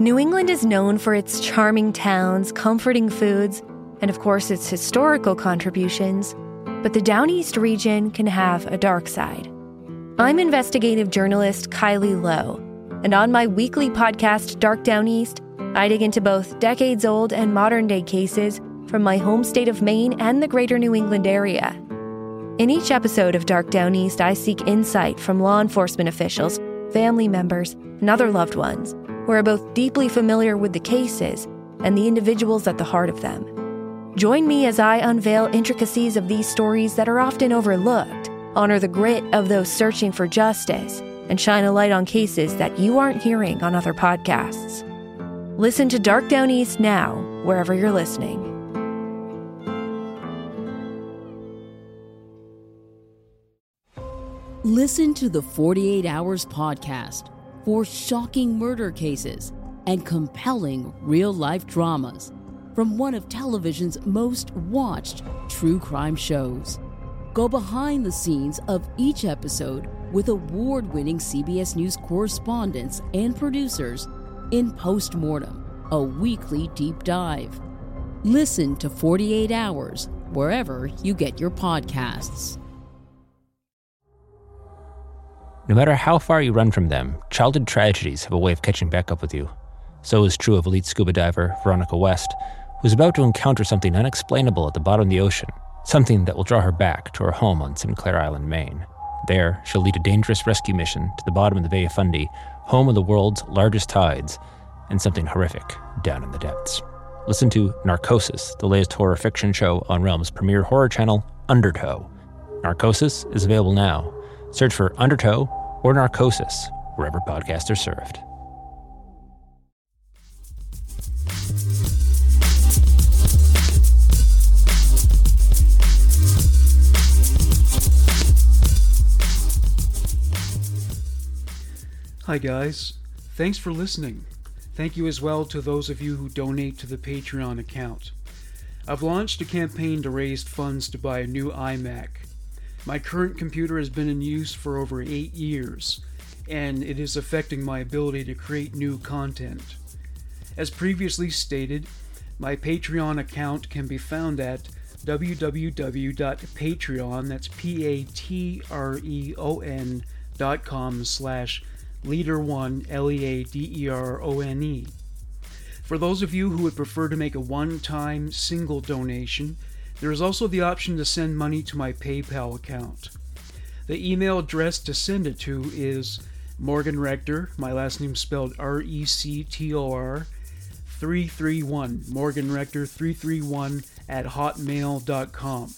New England is known for its charming towns, comforting foods, and of course its historical contributions, but the Down East region can have a dark side. I'm investigative journalist Kylie Low, and on my weekly podcast, Dark Down East, I dig into both decades old and modern day cases from my home state of Maine and the greater New England area. In each episode of Dark Down East, I seek insight from law enforcement officials, family members, and other loved ones who are both deeply familiar with the cases and the individuals at the heart of them. Join me as I unveil intricacies of these stories that are often overlooked, honor the grit of those searching for justice, and shine a light on cases that you aren't hearing on other podcasts. Listen to Dark Down East now, wherever you're listening. Listen to the 48 Hours podcast for shocking murder cases and compelling real life dramas from one of television's most watched true crime shows. Go behind the scenes of each episode with award winning CBS News correspondents and producers in Postmortem, a weekly deep dive. Listen to 48 Hours wherever you get your podcasts. No matter how far you run from them, childhood tragedies have a way of catching back up with you. So is true of elite scuba diver Veronica West, who's about to encounter something unexplainable at the bottom of the ocean, something that will draw her back to her home on Sinclair Island, Maine. There, she'll lead a dangerous rescue mission to the bottom of the Bay of Fundy, home of the world's largest tides, and something horrific down in the depths. Listen to Narcosis, the latest horror fiction show on Realm's premier horror channel, Undertow. Narcosis is available now Search for Undertow or Narcosis wherever podcasts are served. Hi, guys. Thanks for listening. Thank you as well to those of you who donate to the Patreon account. I've launched a campaign to raise funds to buy a new iMac. My current computer has been in use for over eight years, and it is affecting my ability to create new content. As previously stated, my Patreon account can be found at www.patreon, that's P-A-T-R-E-O-N dot com slash leader1, L-E-A-D-E-R-O-N-E. For those of you who would prefer to make a one-time single donation, there is also the option to send money to my PayPal account. The email address to send it to is Morgan Rector, my last name spelled R E C T O R, 331, Morgan Rector 331 at hotmail.com.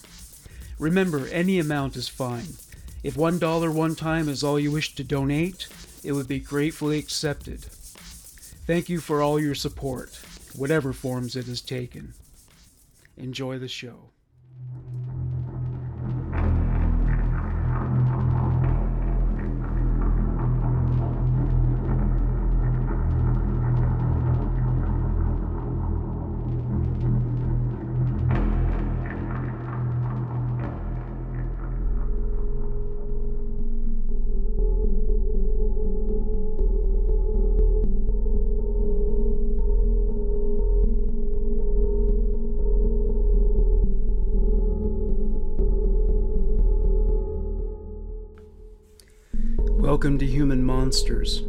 Remember, any amount is fine. If $1 one time is all you wish to donate, it would be gratefully accepted. Thank you for all your support, whatever forms it has taken. Enjoy the show. Welcome to Human Monsters.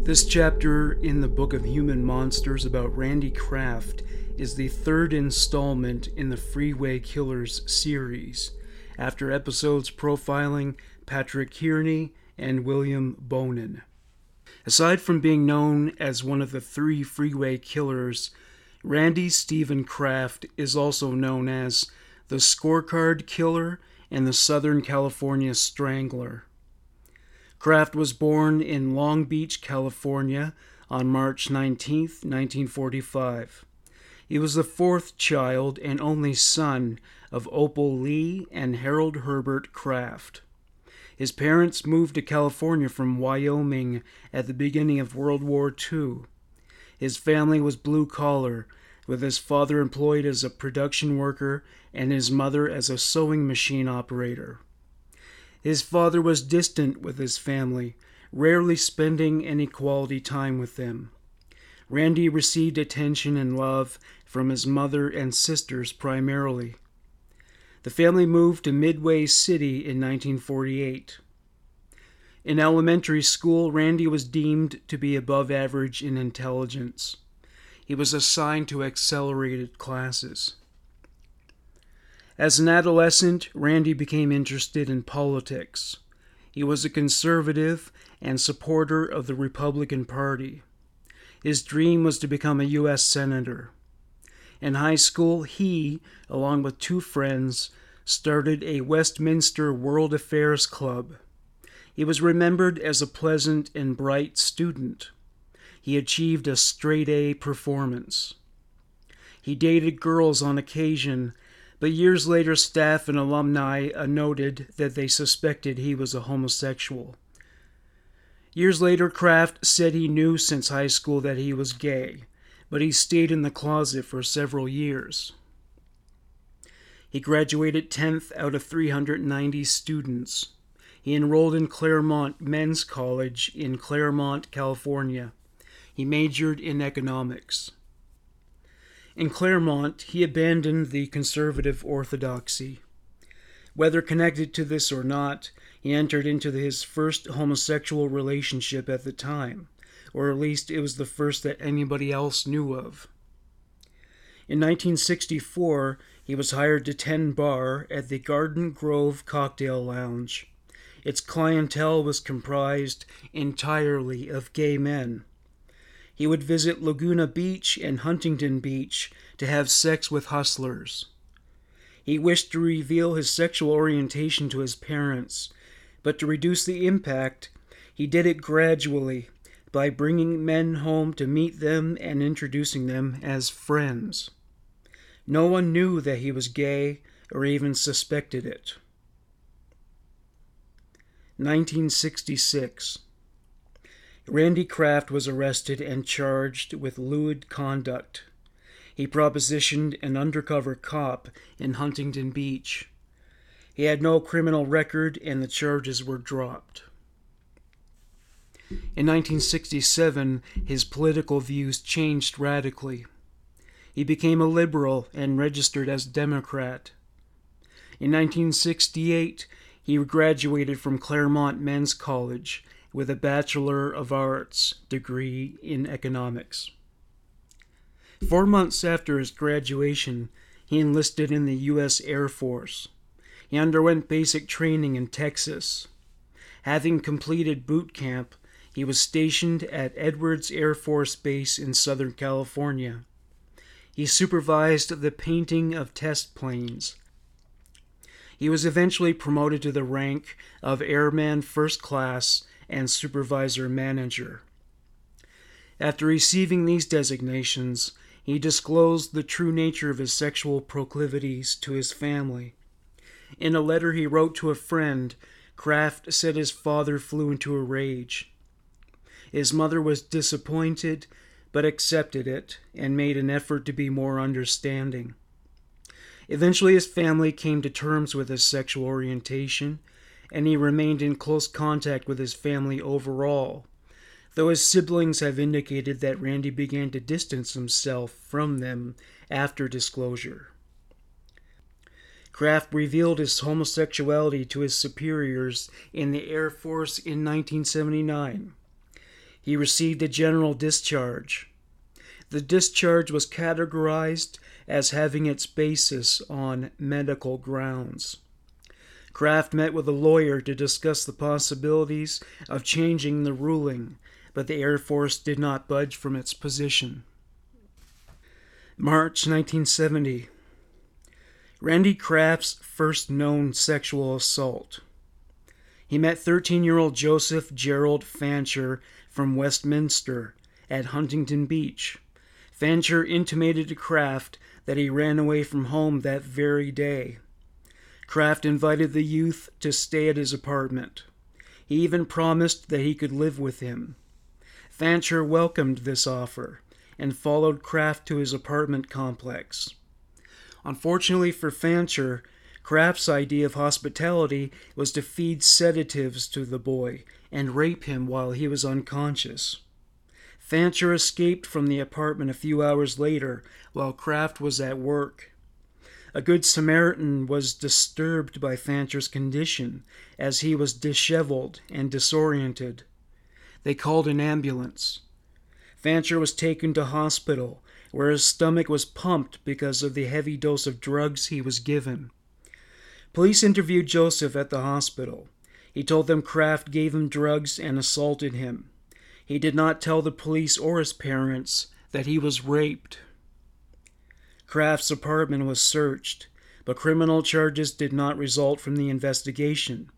This chapter in the Book of Human Monsters about Randy Kraft is the third installment in the Freeway Killers series, after episodes profiling Patrick Kearney and William Bonin. Aside from being known as one of the three freeway killers, Randy Stephen Kraft is also known as the Scorecard Killer and the Southern California Strangler. Kraft was born in Long Beach, California on March 19, 1945. He was the fourth child and only son of Opal Lee and Harold Herbert Kraft. His parents moved to California from Wyoming at the beginning of World War II. His family was blue collar, with his father employed as a production worker and his mother as a sewing machine operator. His father was distant with his family, rarely spending any quality time with them. Randy received attention and love from his mother and sisters primarily. The family moved to Midway City in 1948. In elementary school, Randy was deemed to be above average in intelligence. He was assigned to accelerated classes. As an adolescent, Randy became interested in politics. He was a conservative and supporter of the Republican Party. His dream was to become a U.S. Senator. In high school, he, along with two friends, started a Westminster World Affairs Club. He was remembered as a pleasant and bright student. He achieved a straight A performance. He dated girls on occasion, but years later, staff and alumni uh, noted that they suspected he was a homosexual. Years later, Kraft said he knew since high school that he was gay, but he stayed in the closet for several years. He graduated 10th out of 390 students. He enrolled in Claremont Men's College in Claremont, California. He majored in economics. In Claremont, he abandoned the conservative orthodoxy. Whether connected to this or not, he entered into his first homosexual relationship at the time, or at least it was the first that anybody else knew of. In 1964, he was hired to tend bar at the Garden Grove Cocktail Lounge. Its clientele was comprised entirely of gay men. He would visit Laguna Beach and Huntington Beach to have sex with hustlers. He wished to reveal his sexual orientation to his parents, but to reduce the impact, he did it gradually by bringing men home to meet them and introducing them as friends. No one knew that he was gay or even suspected it. 1966. Randy Kraft was arrested and charged with lewd conduct. He propositioned an undercover cop in Huntington Beach. He had no criminal record, and the charges were dropped. In 1967, his political views changed radically. He became a liberal and registered as Democrat. In 1968, he graduated from Claremont Men's College with a Bachelor of Arts degree in economics. Four months after his graduation, he enlisted in the U.S. Air Force. He underwent basic training in Texas. Having completed boot camp, he was stationed at Edwards Air Force Base in Southern California. He supervised the painting of test planes. He was eventually promoted to the rank of Airman First Class and Supervisor Manager. After receiving these designations, he disclosed the true nature of his sexual proclivities to his family. In a letter he wrote to a friend, Kraft said his father flew into a rage. His mother was disappointed, but accepted it and made an effort to be more understanding. Eventually, his family came to terms with his sexual orientation, and he remained in close contact with his family overall, though his siblings have indicated that Randy began to distance himself from them after disclosure. Kraft revealed his homosexuality to his superiors in the Air Force in 1979. He received a general discharge. The discharge was categorized as having its basis on medical grounds. Kraft met with a lawyer to discuss the possibilities of changing the ruling, but the Air Force did not budge from its position. March 1970. Randy Kraft's first known sexual assault. He met 13 year old Joseph Gerald Fancher from Westminster at Huntington Beach. Fancher intimated to Kraft that he ran away from home that very day. Kraft invited the youth to stay at his apartment. He even promised that he could live with him. Fancher welcomed this offer and followed Kraft to his apartment complex. Unfortunately for Fancher, Kraft's idea of hospitality was to feed sedatives to the boy and rape him while he was unconscious. Fancher escaped from the apartment a few hours later while Kraft was at work. A good Samaritan was disturbed by Fancher's condition as he was disheveled and disoriented. They called an ambulance. Fancher was taken to hospital where his stomach was pumped because of the heavy dose of drugs he was given. Police interviewed Joseph at the hospital. He told them Kraft gave him drugs and assaulted him. He did not tell the police or his parents that he was raped. Kraft's apartment was searched, but criminal charges did not result from the investigation.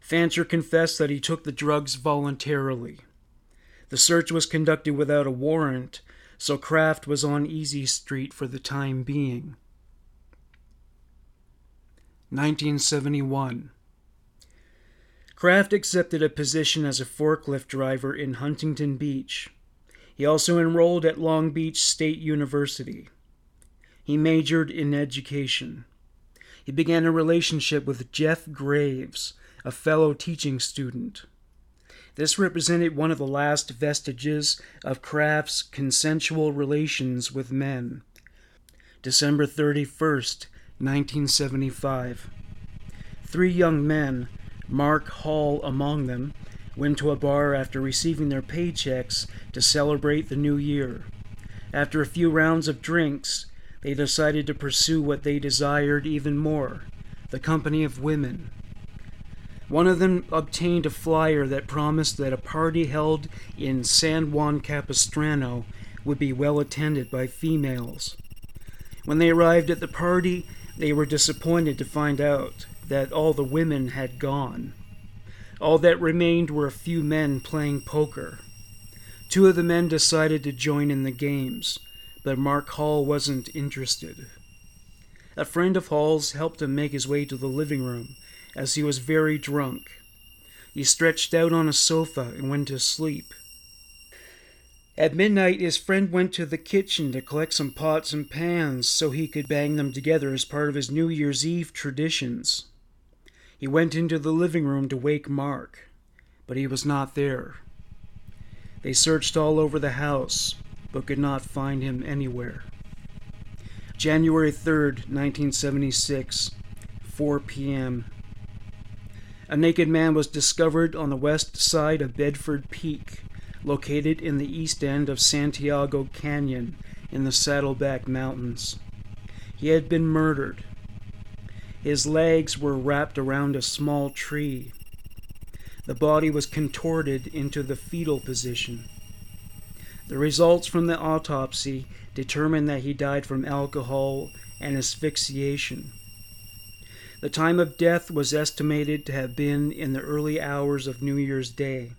Fancher confessed that he took the drugs voluntarily. The search was conducted without a warrant, so Kraft was on Easy Street for the time being. 1971 Kraft accepted a position as a forklift driver in Huntington Beach. He also enrolled at Long Beach State University. He majored in education. He began a relationship with Jeff Graves, a fellow teaching student. This represented one of the last vestiges of Kraft's consensual relations with men. December 31st, 1975. Three young men, Mark Hall among them, went to a bar after receiving their paychecks to celebrate the new year. After a few rounds of drinks, they decided to pursue what they desired even more the company of women. One of them obtained a flyer that promised that a party held in San Juan Capistrano would be well attended by females. When they arrived at the party, they were disappointed to find out that all the women had gone. All that remained were a few men playing poker. Two of the men decided to join in the games, but Mark Hall wasn't interested. A friend of Hall's helped him make his way to the living room, as he was very drunk. He stretched out on a sofa and went to sleep. At midnight, his friend went to the kitchen to collect some pots and pans so he could bang them together as part of his New Year's Eve traditions. He went into the living room to wake Mark, but he was not there. They searched all over the house, but could not find him anywhere. January 3rd, 1976, 4 p.m. A naked man was discovered on the west side of Bedford Peak, located in the east end of Santiago Canyon in the Saddleback Mountains. He had been murdered. His legs were wrapped around a small tree. The body was contorted into the fetal position. The results from the autopsy determined that he died from alcohol and asphyxiation. The time of death was estimated to have been in the early hours of New Year's Day.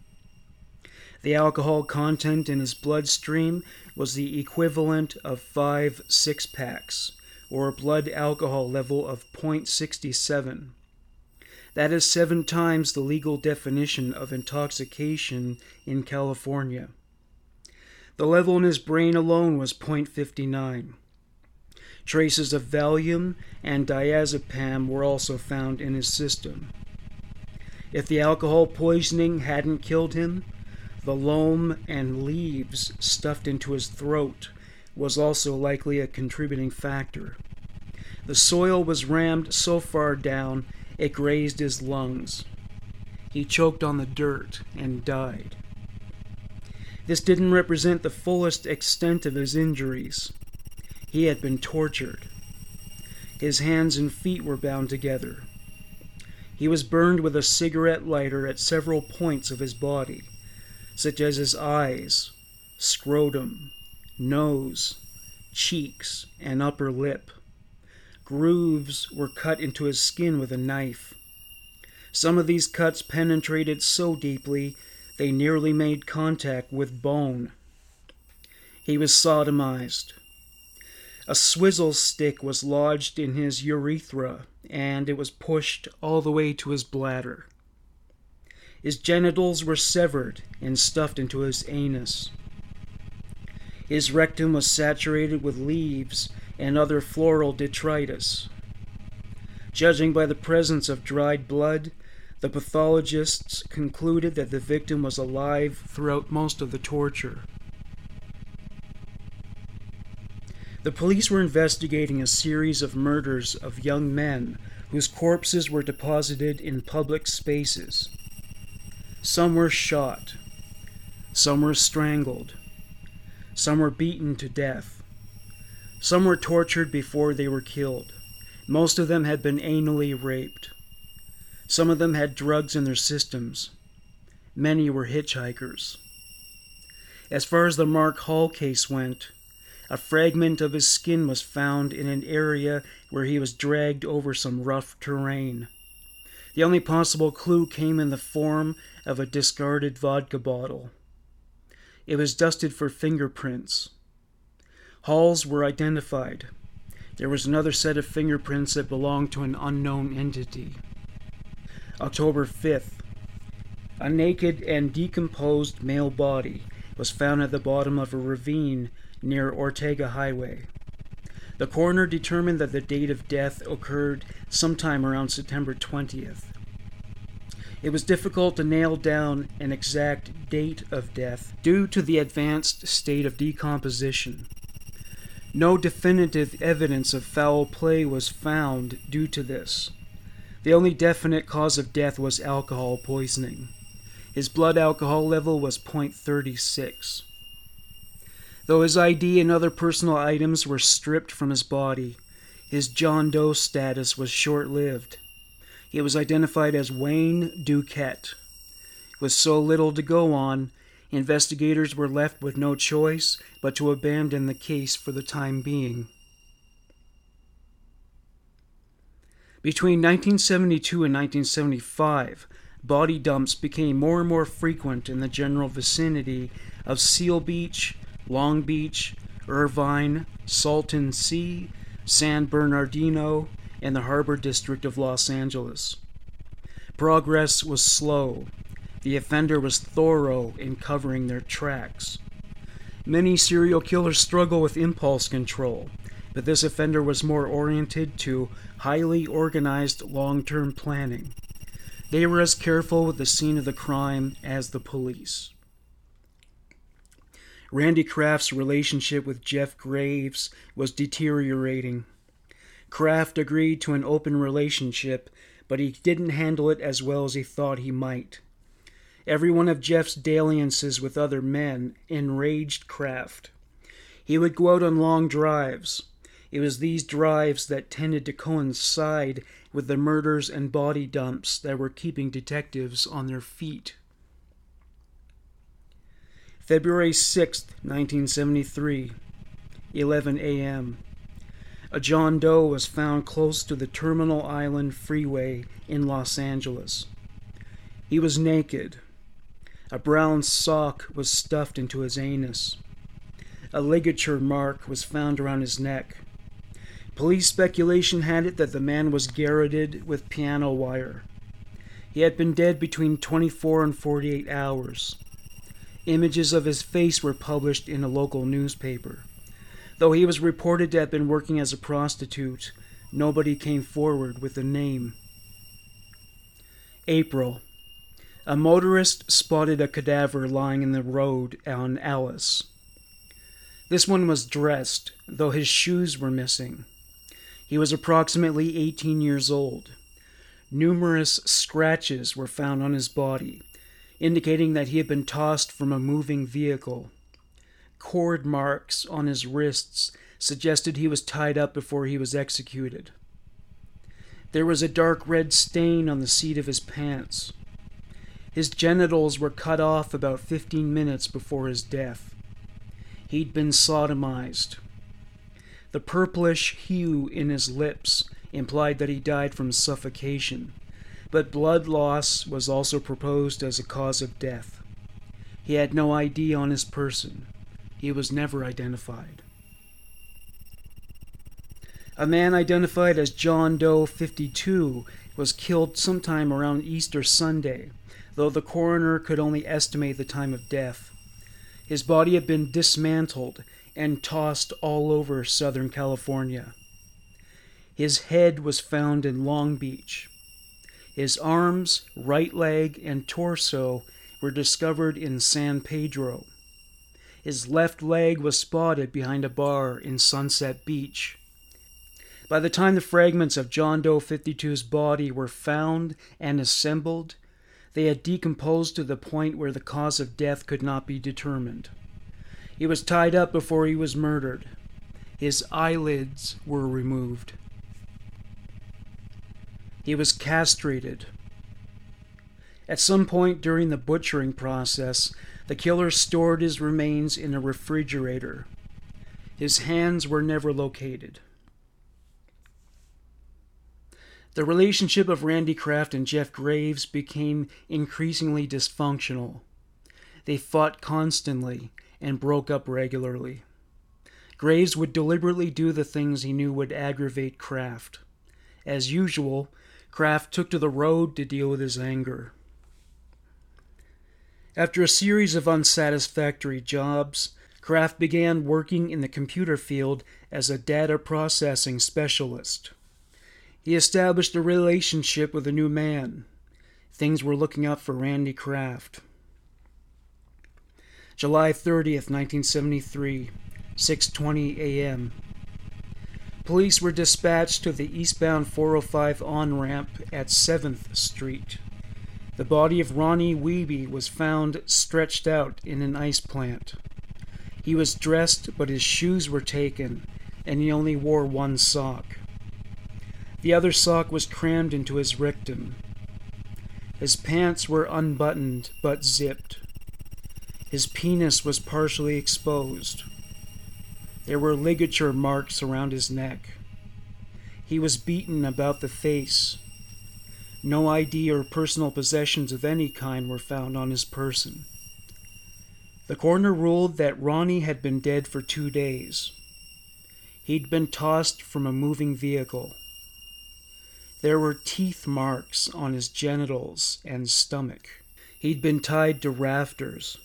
The alcohol content in his bloodstream was the equivalent of five six packs, or a blood alcohol level of 0.67. That is seven times the legal definition of intoxication in California. The level in his brain alone was 0.59. Traces of Valium and diazepam were also found in his system. If the alcohol poisoning hadn't killed him, the loam and leaves stuffed into his throat was also likely a contributing factor. The soil was rammed so far down it grazed his lungs. He choked on the dirt and died. This didn't represent the fullest extent of his injuries. He had been tortured. His hands and feet were bound together. He was burned with a cigarette lighter at several points of his body, such as his eyes, scrotum, nose, cheeks, and upper lip. Grooves were cut into his skin with a knife. Some of these cuts penetrated so deeply they nearly made contact with bone. He was sodomized. A swizzle stick was lodged in his urethra, and it was pushed all the way to his bladder. His genitals were severed and stuffed into his anus. His rectum was saturated with leaves and other floral detritus. Judging by the presence of dried blood, the pathologists concluded that the victim was alive throughout most of the torture. The police were investigating a series of murders of young men whose corpses were deposited in public spaces. Some were shot, some were strangled, some were beaten to death, some were tortured before they were killed. Most of them had been anally raped. Some of them had drugs in their systems. Many were hitchhikers. As far as the Mark Hall case went, a fragment of his skin was found in an area where he was dragged over some rough terrain. The only possible clue came in the form of a discarded vodka bottle. It was dusted for fingerprints. Hall's were identified. There was another set of fingerprints that belonged to an unknown entity. October 5th. A naked and decomposed male body was found at the bottom of a ravine near Ortega Highway. The coroner determined that the date of death occurred sometime around September 20th. It was difficult to nail down an exact date of death due to the advanced state of decomposition. No definitive evidence of foul play was found due to this. The only definite cause of death was alcohol poisoning. His blood alcohol level was 0.36. Though his ID and other personal items were stripped from his body, his John Doe status was short lived. He was identified as Wayne Dukette. With so little to go on, investigators were left with no choice but to abandon the case for the time being. Between 1972 and 1975, body dumps became more and more frequent in the general vicinity of Seal Beach, Long Beach, Irvine, Salton Sea, San Bernardino, and the Harbor District of Los Angeles. Progress was slow. The offender was thorough in covering their tracks. Many serial killers struggle with impulse control, but this offender was more oriented to highly organized long term planning. They were as careful with the scene of the crime as the police. Randy Kraft's relationship with Jeff Graves was deteriorating. Kraft agreed to an open relationship, but he didn't handle it as well as he thought he might. Every one of Jeff's dalliances with other men enraged Kraft. He would go out on long drives. It was these drives that tended to coincide with the murders and body dumps that were keeping detectives on their feet. February 6, 1973, 11 a.m. A John Doe was found close to the Terminal Island Freeway in Los Angeles. He was naked. A brown sock was stuffed into his anus. A ligature mark was found around his neck. Police speculation had it that the man was garroted with piano wire. He had been dead between 24 and 48 hours. Images of his face were published in a local newspaper. Though he was reported to have been working as a prostitute, nobody came forward with a name. April. A motorist spotted a cadaver lying in the road on Alice. This one was dressed, though his shoes were missing. He was approximately 18 years old. Numerous scratches were found on his body, indicating that he had been tossed from a moving vehicle. Cord marks on his wrists suggested he was tied up before he was executed. There was a dark red stain on the seat of his pants. His genitals were cut off about 15 minutes before his death. He'd been sodomized. The purplish hue in his lips implied that he died from suffocation but blood loss was also proposed as a cause of death. He had no ID on his person. He was never identified. A man identified as John Doe 52 was killed sometime around Easter Sunday, though the coroner could only estimate the time of death. His body had been dismantled and tossed all over Southern California. His head was found in Long Beach. His arms, right leg, and torso were discovered in San Pedro. His left leg was spotted behind a bar in Sunset Beach. By the time the fragments of John Doe 52's body were found and assembled, they had decomposed to the point where the cause of death could not be determined. He was tied up before he was murdered. His eyelids were removed. He was castrated. At some point during the butchering process, the killer stored his remains in a refrigerator. His hands were never located. The relationship of Randy Kraft and Jeff Graves became increasingly dysfunctional. They fought constantly and broke up regularly. Graves would deliberately do the things he knew would aggravate Kraft. As usual, Kraft took to the road to deal with his anger. After a series of unsatisfactory jobs, Kraft began working in the computer field as a data processing specialist. He established a relationship with a new man. Things were looking up for Randy Kraft. July 30th, 1973, 6:20 a.m. Police were dispatched to the eastbound 405 on-ramp at 7th Street. The body of Ronnie Wiebe was found stretched out in an ice plant. He was dressed, but his shoes were taken, and he only wore one sock. The other sock was crammed into his rectum. His pants were unbuttoned but zipped. His penis was partially exposed. There were ligature marks around his neck. He was beaten about the face. No ID or personal possessions of any kind were found on his person. The coroner ruled that Ronnie had been dead for two days. He'd been tossed from a moving vehicle. There were teeth marks on his genitals and stomach. He'd been tied to rafters.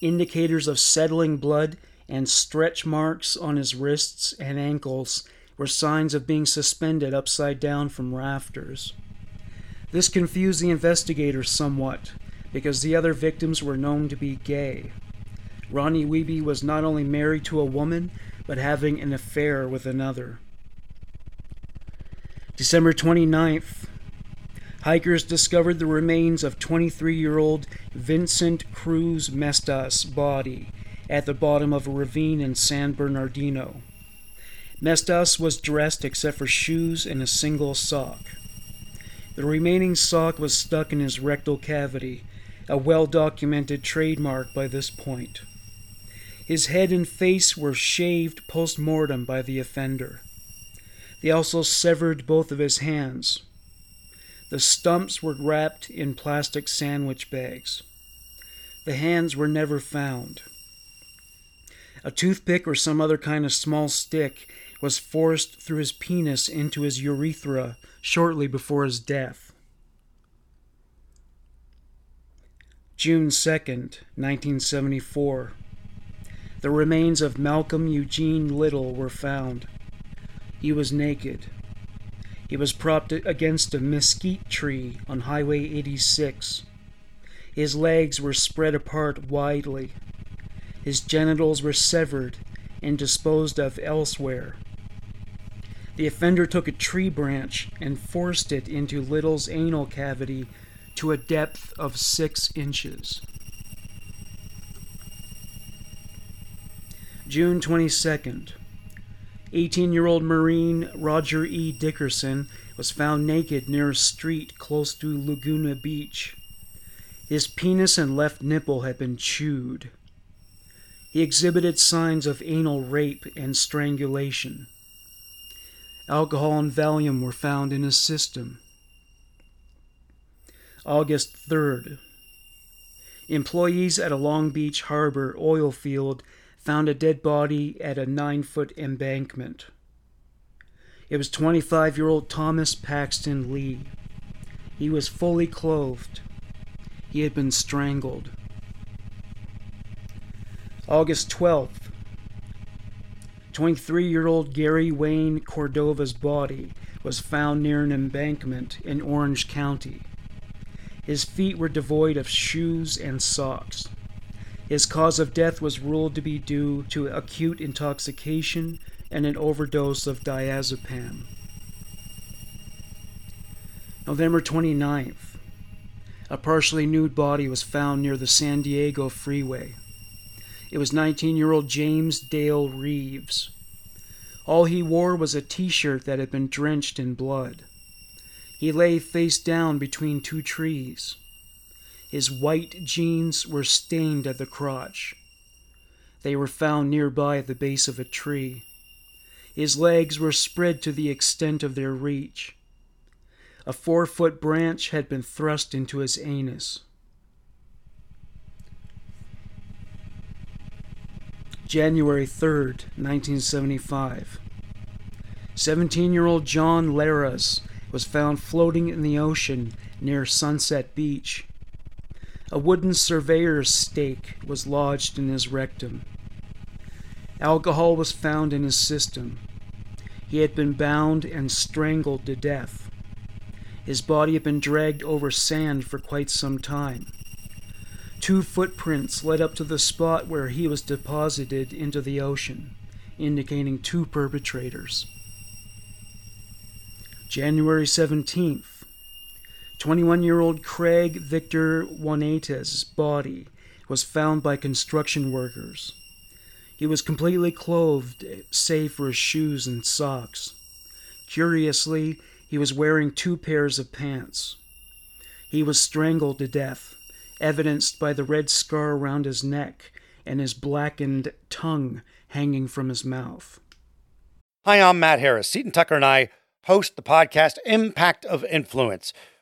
Indicators of settling blood and stretch marks on his wrists and ankles were signs of being suspended upside down from rafters. This confused the investigators somewhat, because the other victims were known to be gay. Ronnie Wiebe was not only married to a woman, but having an affair with another. December 29th, Hikers discovered the remains of 23 year old Vincent Cruz Mestas' body at the bottom of a ravine in San Bernardino. Mestas was dressed except for shoes and a single sock. The remaining sock was stuck in his rectal cavity, a well documented trademark by this point. His head and face were shaved post mortem by the offender. They also severed both of his hands. The stumps were wrapped in plastic sandwich bags. The hands were never found. A toothpick or some other kind of small stick was forced through his penis into his urethra shortly before his death. June 2nd, 1974. The remains of Malcolm Eugene Little were found. He was naked. He was propped against a mesquite tree on Highway 86. His legs were spread apart widely. His genitals were severed and disposed of elsewhere. The offender took a tree branch and forced it into Little's anal cavity to a depth of six inches. June 22nd. 18 year old Marine Roger E. Dickerson was found naked near a street close to Laguna Beach. His penis and left nipple had been chewed. He exhibited signs of anal rape and strangulation. Alcohol and Valium were found in his system. August 3rd. Employees at a Long Beach Harbor oil field found a dead body at a nine foot embankment. It was 25 year old Thomas Paxton Lee. He was fully clothed. He had been strangled. August 12th. 23 year old Gary Wayne Cordova's body was found near an embankment in Orange County. His feet were devoid of shoes and socks. His cause of death was ruled to be due to acute intoxication and an overdose of diazepam. November 29th. A partially nude body was found near the San Diego freeway. It was 19 year old James Dale Reeves. All he wore was a t shirt that had been drenched in blood. He lay face down between two trees. His white jeans were stained at the crotch. They were found nearby at the base of a tree. His legs were spread to the extent of their reach. A four foot branch had been thrust into his anus. January 3rd, 1975. 17 year old John Leras was found floating in the ocean near Sunset Beach. A wooden surveyor's stake was lodged in his rectum. Alcohol was found in his system. He had been bound and strangled to death. His body had been dragged over sand for quite some time. Two footprints led up to the spot where he was deposited into the ocean, indicating two perpetrators. January 17th, 21 year old Craig Victor Jonaites's body was found by construction workers. He was completely clothed, save for his shoes and socks. Curiously, he was wearing two pairs of pants. He was strangled to death evidenced by the red scar around his neck and his blackened tongue hanging from his mouth. Hi, I'm Matt Harris. Seton Tucker and I host the podcast Impact of Influence,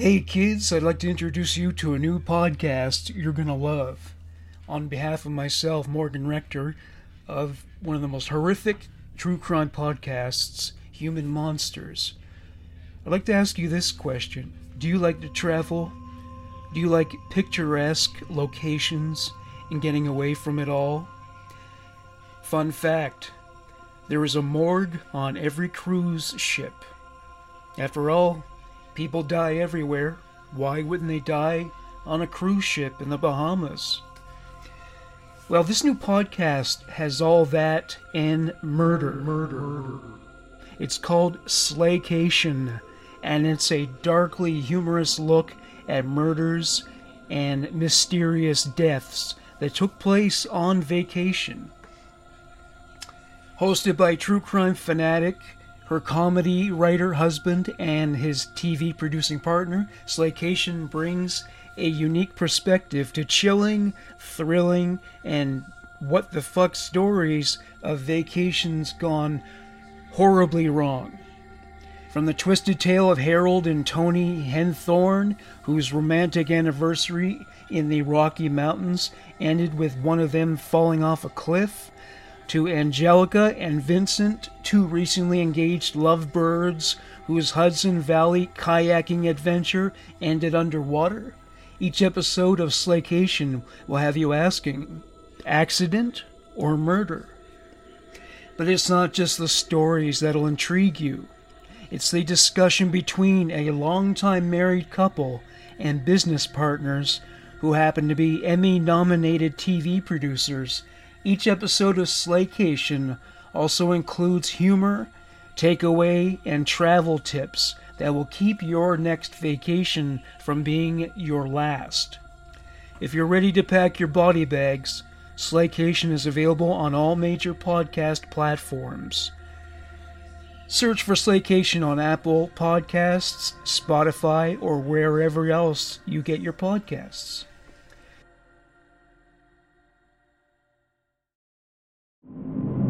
Hey kids, I'd like to introduce you to a new podcast you're going to love. On behalf of myself, Morgan Rector, of one of the most horrific true crime podcasts, Human Monsters. I'd like to ask you this question Do you like to travel? Do you like picturesque locations and getting away from it all? Fun fact there is a morgue on every cruise ship. After all, people die everywhere. Why wouldn't they die on a cruise ship in the Bahamas? Well, this new podcast has all that and murder. Murder. It's called Slaycation and it's a darkly humorous look at murders and mysterious deaths that took place on vacation. Hosted by true crime fanatic, her comedy writer husband, and his TV producing partner, Slaycation brings a unique perspective to chilling, thrilling, and what the fuck stories of vacations gone horribly wrong. From the twisted tale of Harold and Toni Henthorn, whose romantic anniversary in the Rocky Mountains ended with one of them falling off a cliff, to Angelica and Vincent, two recently engaged lovebirds whose Hudson Valley kayaking adventure ended underwater. Each episode of Slaycation will have you asking accident or murder? But it's not just the stories that'll intrigue you. It's the discussion between a longtime married couple and business partners who happen to be Emmy nominated TV producers. Each episode of Slaycation also includes humor, takeaway, and travel tips that will keep your next vacation from being your last. If you're ready to pack your body bags, Slaycation is available on all major podcast platforms. Search for Slaycation on Apple Podcasts, Spotify, or wherever else you get your podcasts.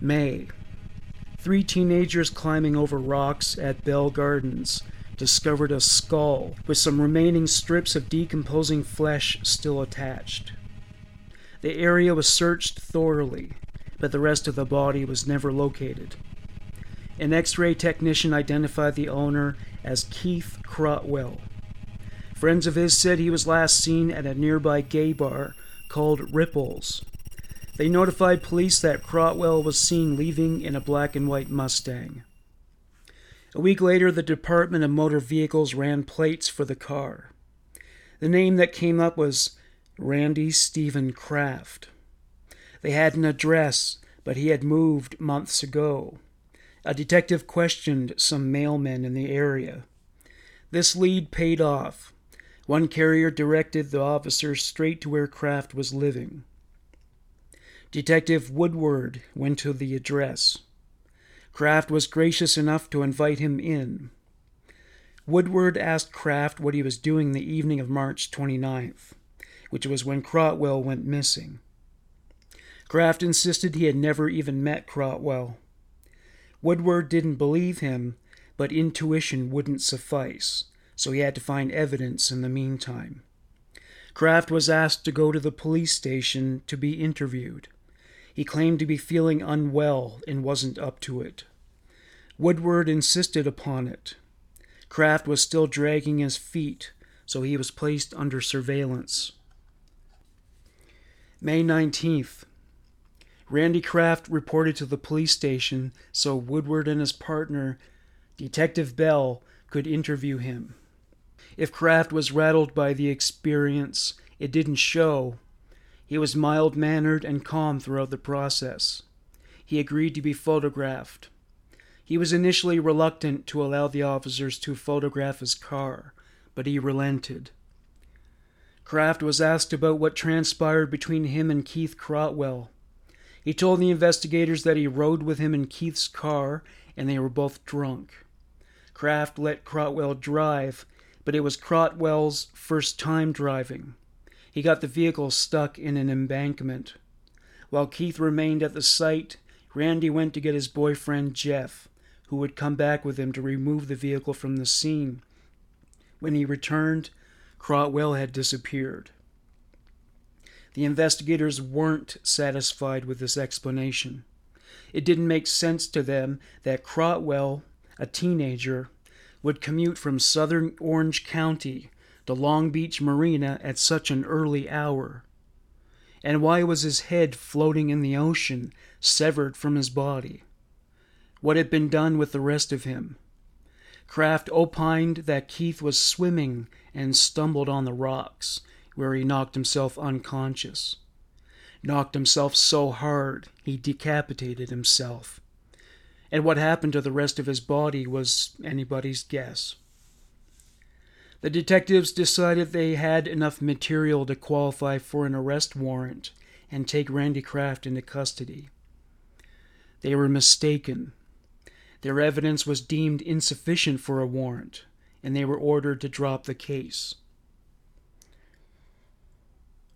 May. Three teenagers climbing over rocks at Bell Gardens discovered a skull with some remaining strips of decomposing flesh still attached. The area was searched thoroughly, but the rest of the body was never located. An x ray technician identified the owner as Keith Crotwell. Friends of his said he was last seen at a nearby gay bar called Ripples. They notified police that Crotwell was seen leaving in a black and white Mustang. A week later, the Department of Motor Vehicles ran plates for the car. The name that came up was Randy Stephen Kraft. They had an address, but he had moved months ago. A detective questioned some mailmen in the area. This lead paid off. One carrier directed the officers straight to where Kraft was living. Detective Woodward went to the address. Kraft was gracious enough to invite him in. Woodward asked Kraft what he was doing the evening of March 29th, which was when Crotwell went missing. Kraft insisted he had never even met Crotwell. Woodward didn't believe him, but intuition wouldn't suffice, so he had to find evidence in the meantime. Kraft was asked to go to the police station to be interviewed. He claimed to be feeling unwell and wasn't up to it. Woodward insisted upon it. Kraft was still dragging his feet, so he was placed under surveillance. May 19th. Randy Kraft reported to the police station so Woodward and his partner, Detective Bell, could interview him. If Kraft was rattled by the experience, it didn't show, he was mild mannered and calm throughout the process. He agreed to be photographed. He was initially reluctant to allow the officers to photograph his car, but he relented. Kraft was asked about what transpired between him and Keith Crotwell. He told the investigators that he rode with him in Keith's car and they were both drunk. Kraft let Crotwell drive, but it was Crotwell's first time driving. He got the vehicle stuck in an embankment. While Keith remained at the site, Randy went to get his boyfriend Jeff, who would come back with him to remove the vehicle from the scene. When he returned, Crotwell had disappeared. The investigators weren't satisfied with this explanation. It didn't make sense to them that Crotwell, a teenager, would commute from southern Orange County the Long Beach Marina at such an early hour? And why was his head floating in the ocean, severed from his body? What had been done with the rest of him? Kraft opined that Keith was swimming and stumbled on the rocks, where he knocked himself unconscious. Knocked himself so hard he decapitated himself. And what happened to the rest of his body was anybody's guess. The detectives decided they had enough material to qualify for an arrest warrant and take Randy Kraft into custody. They were mistaken. Their evidence was deemed insufficient for a warrant, and they were ordered to drop the case.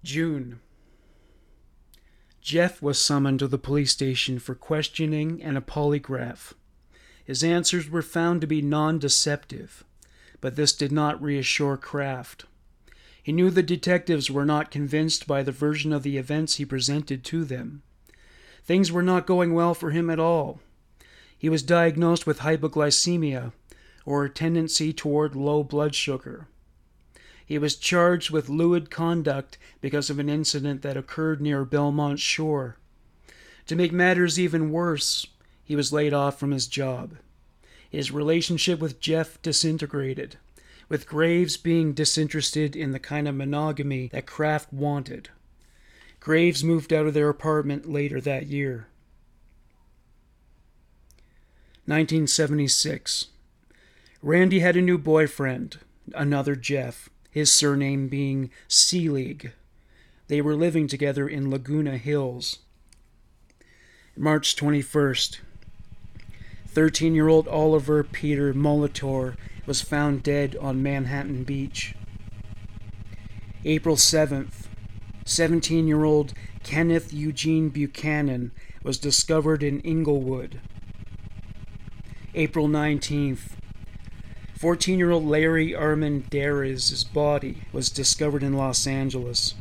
June. Jeff was summoned to the police station for questioning and a polygraph. His answers were found to be non deceptive, but this did not reassure Kraft. He knew the detectives were not convinced by the version of the events he presented to them. Things were not going well for him at all. He was diagnosed with hypoglycemia, or a tendency toward low blood sugar. He was charged with lewd conduct because of an incident that occurred near Belmont Shore. To make matters even worse, he was laid off from his job. His relationship with Jeff disintegrated, with Graves being disinterested in the kind of monogamy that Kraft wanted. Graves moved out of their apartment later that year. 1976. Randy had a new boyfriend, another Jeff his surname being Seelig. They were living together in Laguna Hills. March 21st. 13 year old Oliver Peter Molitor was found dead on Manhattan Beach. April 7th. 17 year old Kenneth Eugene Buchanan was discovered in Inglewood. April 19th. 14 year old Larry Armendariz' body was discovered in Los Angeles.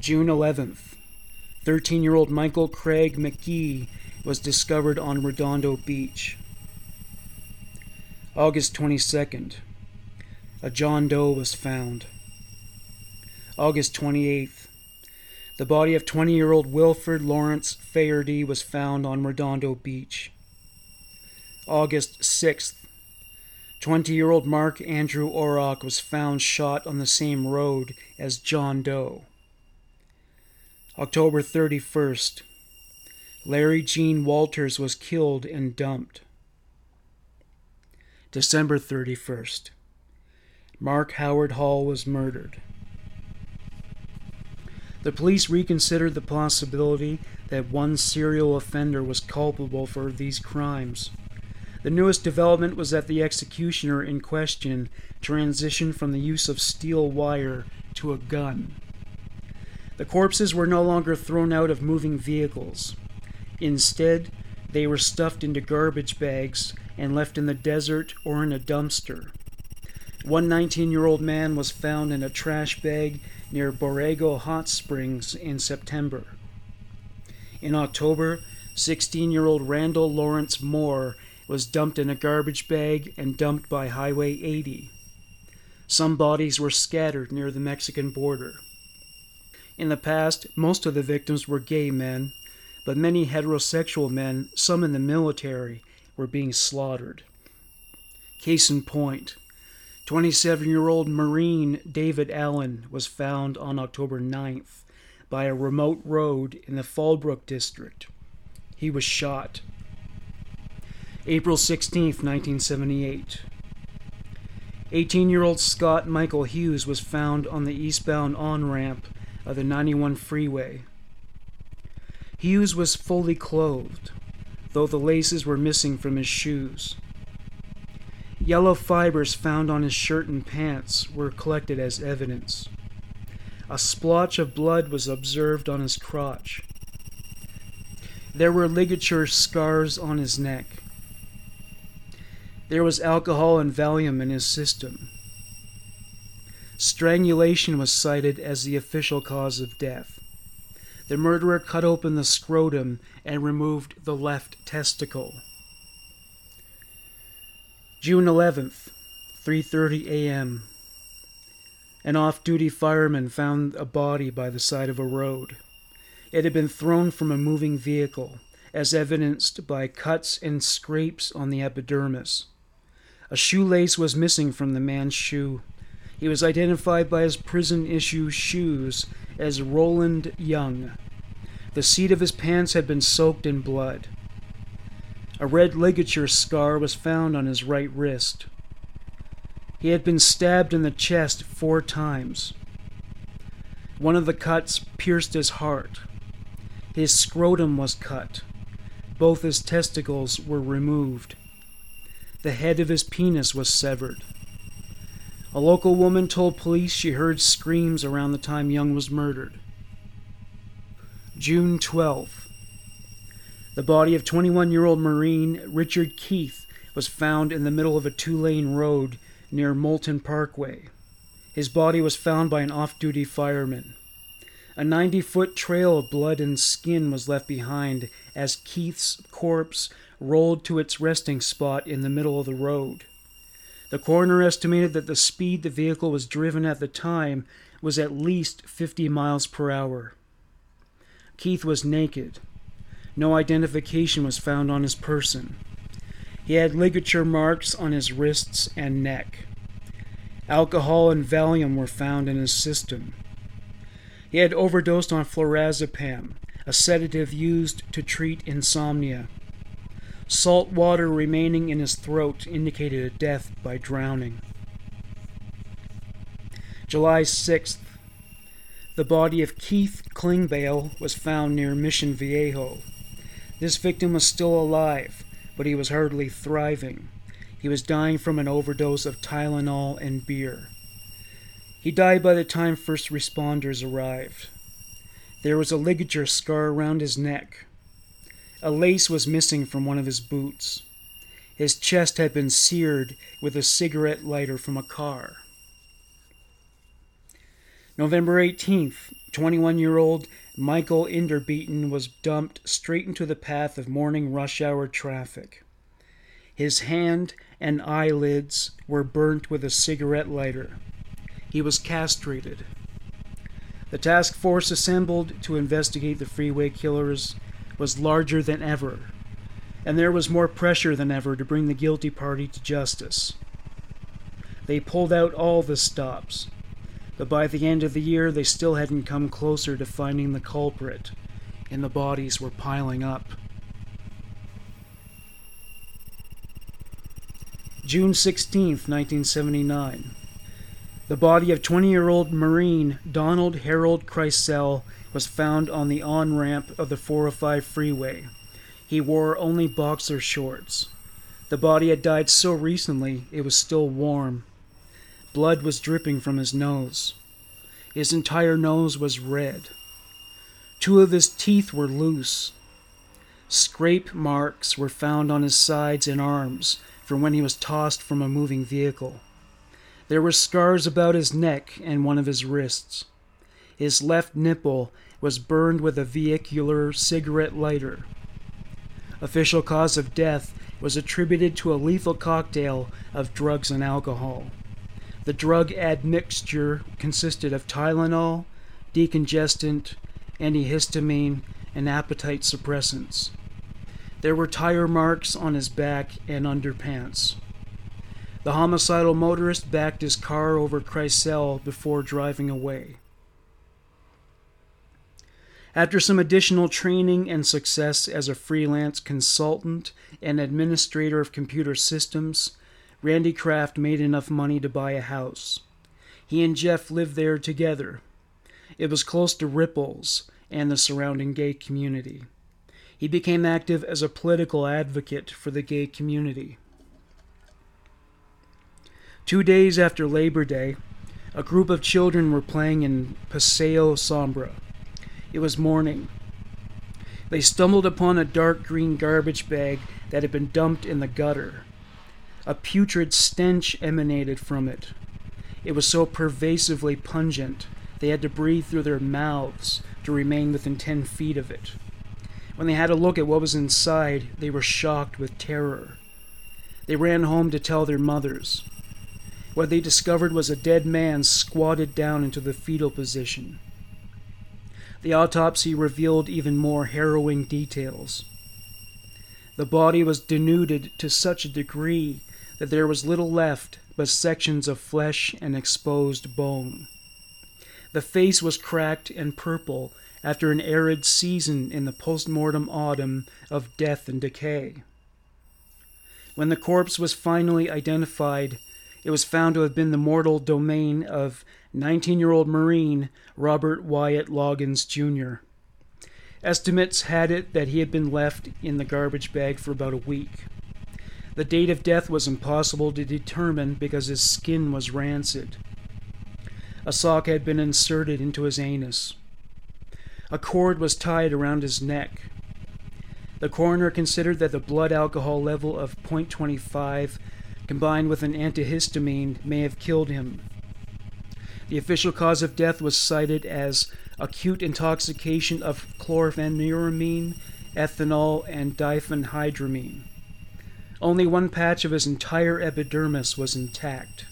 June 11th, 13 year old Michael Craig McGee was discovered on Redondo Beach. August 22nd, a John Doe was found. August 28th, the body of 20 year old Wilfred Lawrence Faherty was found on Redondo Beach. August 6th, 20 year old Mark Andrew Orrock was found shot on the same road as John Doe. October 31st, Larry Gene Walters was killed and dumped. December 31st, Mark Howard Hall was murdered. The police reconsidered the possibility that one serial offender was culpable for these crimes. The newest development was that the executioner in question transitioned from the use of steel wire to a gun. The corpses were no longer thrown out of moving vehicles. Instead, they were stuffed into garbage bags and left in the desert or in a dumpster. One 19 year old man was found in a trash bag near Borrego Hot Springs in September. In October, 16 year old Randall Lawrence Moore was dumped in a garbage bag and dumped by Highway 80. Some bodies were scattered near the Mexican border. In the past, most of the victims were gay men, but many heterosexual men, some in the military, were being slaughtered. Case in point 27 year old Marine David Allen was found on October 9th by a remote road in the Fallbrook district. He was shot. April 16, 1978. 18 year old Scott Michael Hughes was found on the eastbound on ramp of the 91 freeway. Hughes was fully clothed, though the laces were missing from his shoes. Yellow fibers found on his shirt and pants were collected as evidence. A splotch of blood was observed on his crotch. There were ligature scars on his neck. There was alcohol and Valium in his system. Strangulation was cited as the official cause of death. The murderer cut open the scrotum and removed the left testicle. June 11th, 3:30 a.m. An off-duty fireman found a body by the side of a road. It had been thrown from a moving vehicle, as evidenced by cuts and scrapes on the epidermis. A shoelace was missing from the man's shoe. He was identified by his prison issue shoes as Roland Young. The seat of his pants had been soaked in blood. A red ligature scar was found on his right wrist. He had been stabbed in the chest four times. One of the cuts pierced his heart. His scrotum was cut. Both his testicles were removed the head of his penis was severed. A local woman told police she heard screams around the time Young was murdered. June 12th. The body of 21 year old Marine Richard Keith was found in the middle of a two lane road near Moulton Parkway. His body was found by an off duty fireman. A 90 foot trail of blood and skin was left behind as Keith's corpse rolled to its resting spot in the middle of the road. The coroner estimated that the speed the vehicle was driven at the time was at least 50 miles per hour. Keith was naked. No identification was found on his person. He had ligature marks on his wrists and neck. Alcohol and Valium were found in his system. He had overdosed on flurazepam, a sedative used to treat insomnia. Salt water remaining in his throat indicated a death by drowning. July 6th. The body of Keith Klingbeil was found near Mission Viejo. This victim was still alive, but he was hardly thriving. He was dying from an overdose of Tylenol and beer. He died by the time first responders arrived. There was a ligature scar around his neck. A lace was missing from one of his boots. His chest had been seared with a cigarette lighter from a car. November 18th, 21 year old Michael Inderbieten was dumped straight into the path of morning rush hour traffic. His hand and eyelids were burnt with a cigarette lighter. He was castrated. The task force assembled to investigate the freeway killers was larger than ever, and there was more pressure than ever to bring the guilty party to justice. They pulled out all the stops, but by the end of the year they still hadn't come closer to finding the culprit, and the bodies were piling up. June 16, 1979. The body of 20 year old Marine Donald Harold Crisel was found on the on ramp of the 405 freeway. He wore only boxer shorts. The body had died so recently it was still warm. Blood was dripping from his nose. His entire nose was red. Two of his teeth were loose. Scrape marks were found on his sides and arms from when he was tossed from a moving vehicle. There were scars about his neck and one of his wrists. His left nipple was burned with a vehicular cigarette lighter. Official cause of death was attributed to a lethal cocktail of drugs and alcohol. The drug admixture consisted of Tylenol, decongestant, antihistamine, and appetite suppressants. There were tire marks on his back and underpants. The homicidal motorist backed his car over Crisel before driving away. After some additional training and success as a freelance consultant and administrator of computer systems, Randy Kraft made enough money to buy a house. He and Jeff lived there together. It was close to Ripples and the surrounding gay community. He became active as a political advocate for the gay community. Two days after Labor Day, a group of children were playing in Paseo Sombra. It was morning. They stumbled upon a dark green garbage bag that had been dumped in the gutter. A putrid stench emanated from it. It was so pervasively pungent they had to breathe through their mouths to remain within ten feet of it. When they had a look at what was inside, they were shocked with terror. They ran home to tell their mothers. What they discovered was a dead man squatted down into the fetal position. The autopsy revealed even more harrowing details. The body was denuded to such a degree that there was little left but sections of flesh and exposed bone. The face was cracked and purple after an arid season in the post mortem autumn of death and decay. When the corpse was finally identified, it was found to have been the mortal domain of 19 year old Marine Robert Wyatt Loggins Jr. Estimates had it that he had been left in the garbage bag for about a week. The date of death was impossible to determine because his skin was rancid. A sock had been inserted into his anus. A cord was tied around his neck. The coroner considered that the blood alcohol level of 0.25 combined with an antihistamine may have killed him. The official cause of death was cited as acute intoxication of chlorpheniramine, ethanol, and diphenhydramine. Only one patch of his entire epidermis was intact.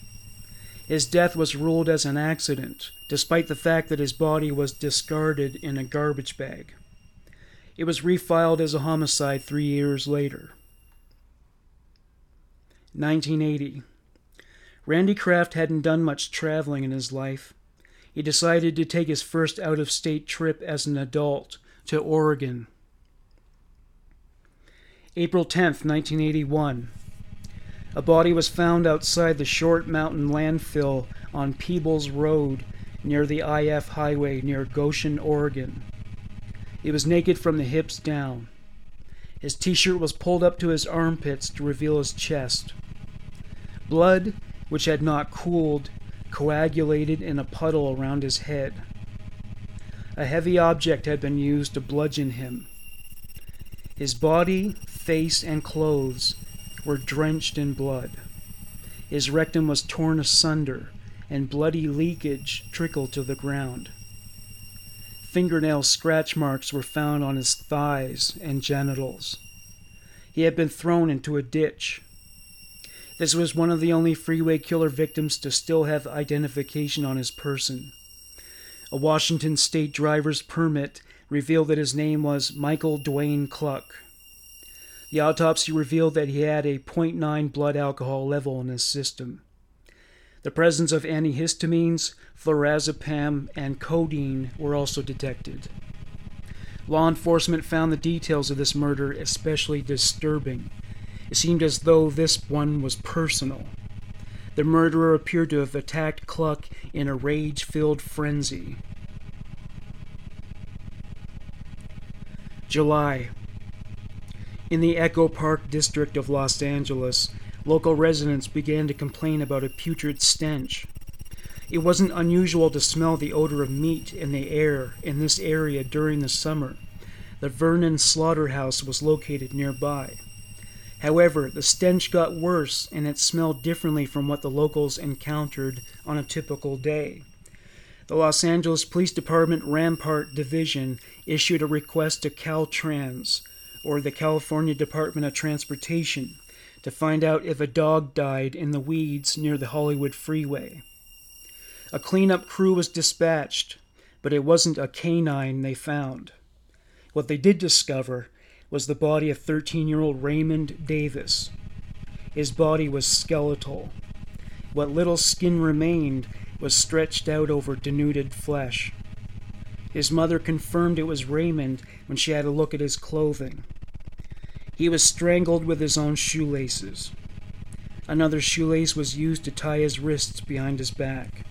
His death was ruled as an accident, despite the fact that his body was discarded in a garbage bag. It was refiled as a homicide three years later. 1980. Randy Kraft hadn't done much traveling in his life. He decided to take his first out of state trip as an adult to Oregon. April 10th, 1981. A body was found outside the Short Mountain landfill on Peebles Road near the I 5 highway near Goshen, Oregon. He was naked from the hips down. His t shirt was pulled up to his armpits to reveal his chest. Blood, which had not cooled, coagulated in a puddle around his head. A heavy object had been used to bludgeon him. His body, face, and clothes were drenched in blood. His rectum was torn asunder, and bloody leakage trickled to the ground. Fingernail scratch marks were found on his thighs and genitals. He had been thrown into a ditch. This was one of the only freeway killer victims to still have identification on his person. A Washington state driver's permit revealed that his name was Michael Dwayne Cluck. The autopsy revealed that he had a 0.9 blood alcohol level in his system. The presence of antihistamines, flurazepam, and codeine were also detected. Law enforcement found the details of this murder especially disturbing. It seemed as though this one was personal. The murderer appeared to have attacked Cluck in a rage filled frenzy. July. In the Echo Park district of Los Angeles, local residents began to complain about a putrid stench. It wasn't unusual to smell the odor of meat in the air in this area during the summer. The Vernon slaughterhouse was located nearby. However, the stench got worse and it smelled differently from what the locals encountered on a typical day. The Los Angeles Police Department Rampart Division issued a request to Caltrans, or the California Department of Transportation, to find out if a dog died in the weeds near the Hollywood freeway. A cleanup crew was dispatched, but it wasn't a canine they found. What they did discover was the body of 13 year old Raymond Davis. His body was skeletal. What little skin remained was stretched out over denuded flesh. His mother confirmed it was Raymond when she had a look at his clothing. He was strangled with his own shoelaces. Another shoelace was used to tie his wrists behind his back.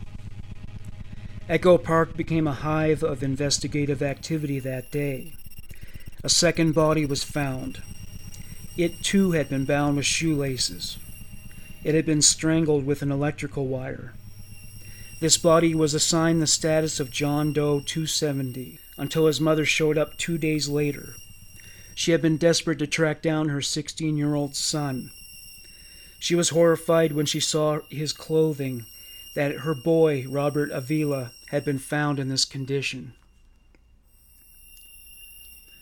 Echo Park became a hive of investigative activity that day. A second body was found. It too had been bound with shoelaces. It had been strangled with an electrical wire. This body was assigned the status of John Doe 270 until his mother showed up two days later she had been desperate to track down her 16 year old son. She was horrified when she saw his clothing, that her boy, Robert Avila, had been found in this condition.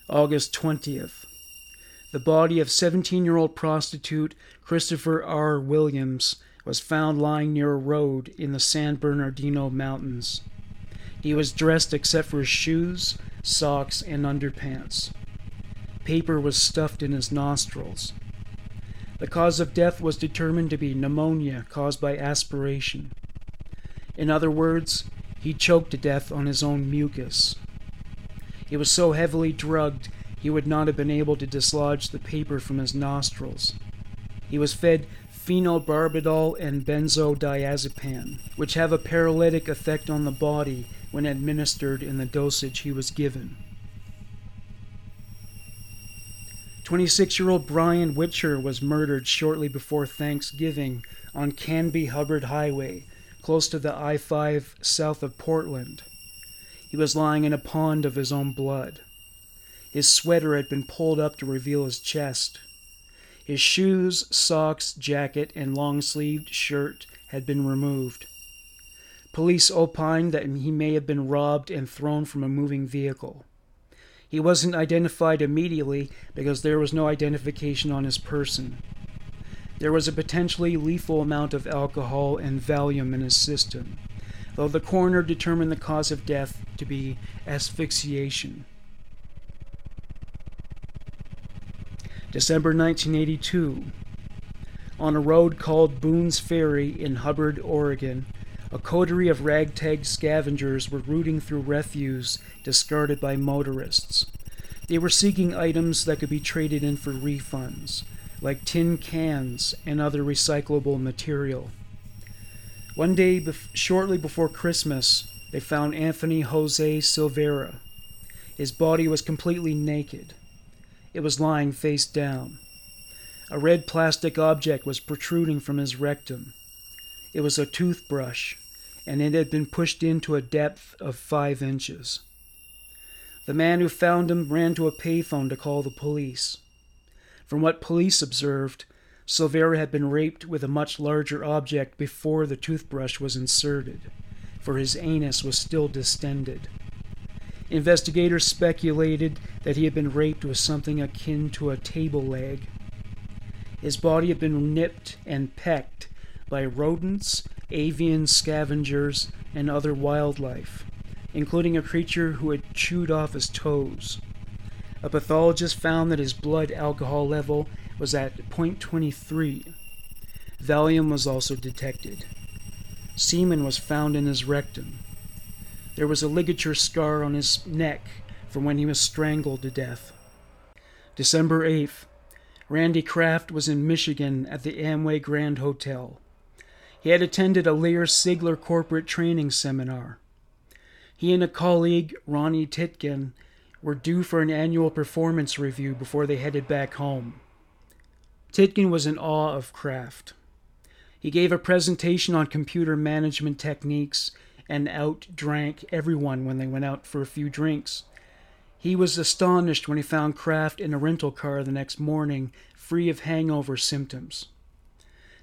August 20th. The body of 17 year old prostitute Christopher R. Williams was found lying near a road in the San Bernardino Mountains. He was dressed except for his shoes, socks, and underpants. Paper was stuffed in his nostrils. The cause of death was determined to be pneumonia caused by aspiration. In other words, he choked to death on his own mucus. He was so heavily drugged he would not have been able to dislodge the paper from his nostrils. He was fed phenobarbital and benzodiazepam, which have a paralytic effect on the body when administered in the dosage he was given. 26 year old Brian Witcher was murdered shortly before Thanksgiving on Canby Hubbard Highway, close to the I 5 south of Portland. He was lying in a pond of his own blood. His sweater had been pulled up to reveal his chest. His shoes, socks, jacket, and long sleeved shirt had been removed. Police opined that he may have been robbed and thrown from a moving vehicle. He wasn't identified immediately because there was no identification on his person. There was a potentially lethal amount of alcohol and Valium in his system, though the coroner determined the cause of death to be asphyxiation. December 1982. On a road called Boone's Ferry in Hubbard, Oregon, a coterie of ragtag scavengers were rooting through refuse discarded by motorists. They were seeking items that could be traded in for refunds, like tin cans and other recyclable material. One day, shortly before Christmas, they found Anthony Jose Silveira. His body was completely naked. It was lying face down. A red plastic object was protruding from his rectum. It was a toothbrush, and it had been pushed into a depth of five inches. The man who found him ran to a payphone to call the police. From what police observed, Silveira had been raped with a much larger object before the toothbrush was inserted, for his anus was still distended. Investigators speculated that he had been raped with something akin to a table leg. His body had been nipped and pecked by rodents, avian scavengers, and other wildlife, including a creature who had chewed off his toes. A pathologist found that his blood alcohol level was at 0.23. Valium was also detected. Semen was found in his rectum. There was a ligature scar on his neck from when he was strangled to death. December 8th, Randy Kraft was in Michigan at the Amway Grand Hotel. He had attended a Lear Siegler corporate training seminar. He and a colleague, Ronnie Titkin, were due for an annual performance review before they headed back home. Titkin was in awe of Kraft. He gave a presentation on computer management techniques and outdrank everyone when they went out for a few drinks. He was astonished when he found Kraft in a rental car the next morning, free of hangover symptoms.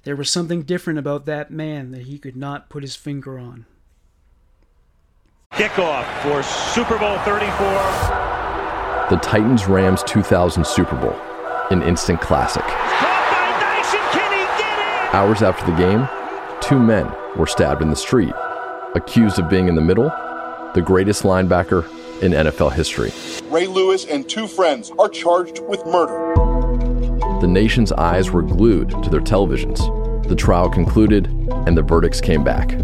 There was something different about that man that he could not put his finger on. Kickoff for Super Bowl 34. The Titans Rams 2000 Super Bowl, an instant classic. Hours after the game, two men were stabbed in the street, accused of being in the middle, the greatest linebacker in NFL history. Ray Lewis and two friends are charged with murder. The nation's eyes were glued to their televisions. The trial concluded, and the verdicts came back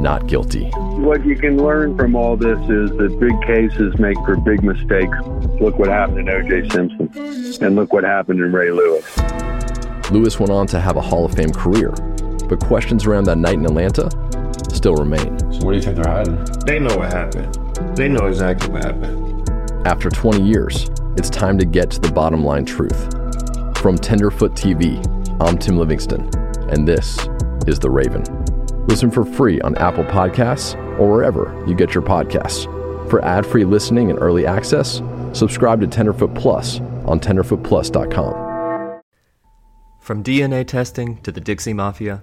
not guilty. What you can learn from all this is that big cases make for big mistakes. Look what happened in O.J. Simpson, and look what happened in Ray Lewis. Lewis went on to have a Hall of Fame career, but questions around that night in Atlanta still remain. So, what do you think they're hiding? They know what happened. They know exactly what happened. After 20 years, it's time to get to the bottom line truth. From Tenderfoot TV, I'm Tim Livingston, and this is The Raven. Listen for free on Apple Podcasts or wherever you get your podcasts. For ad-free listening and early access, subscribe to Tenderfoot Plus on tenderfootplus.com. From DNA testing to the Dixie Mafia,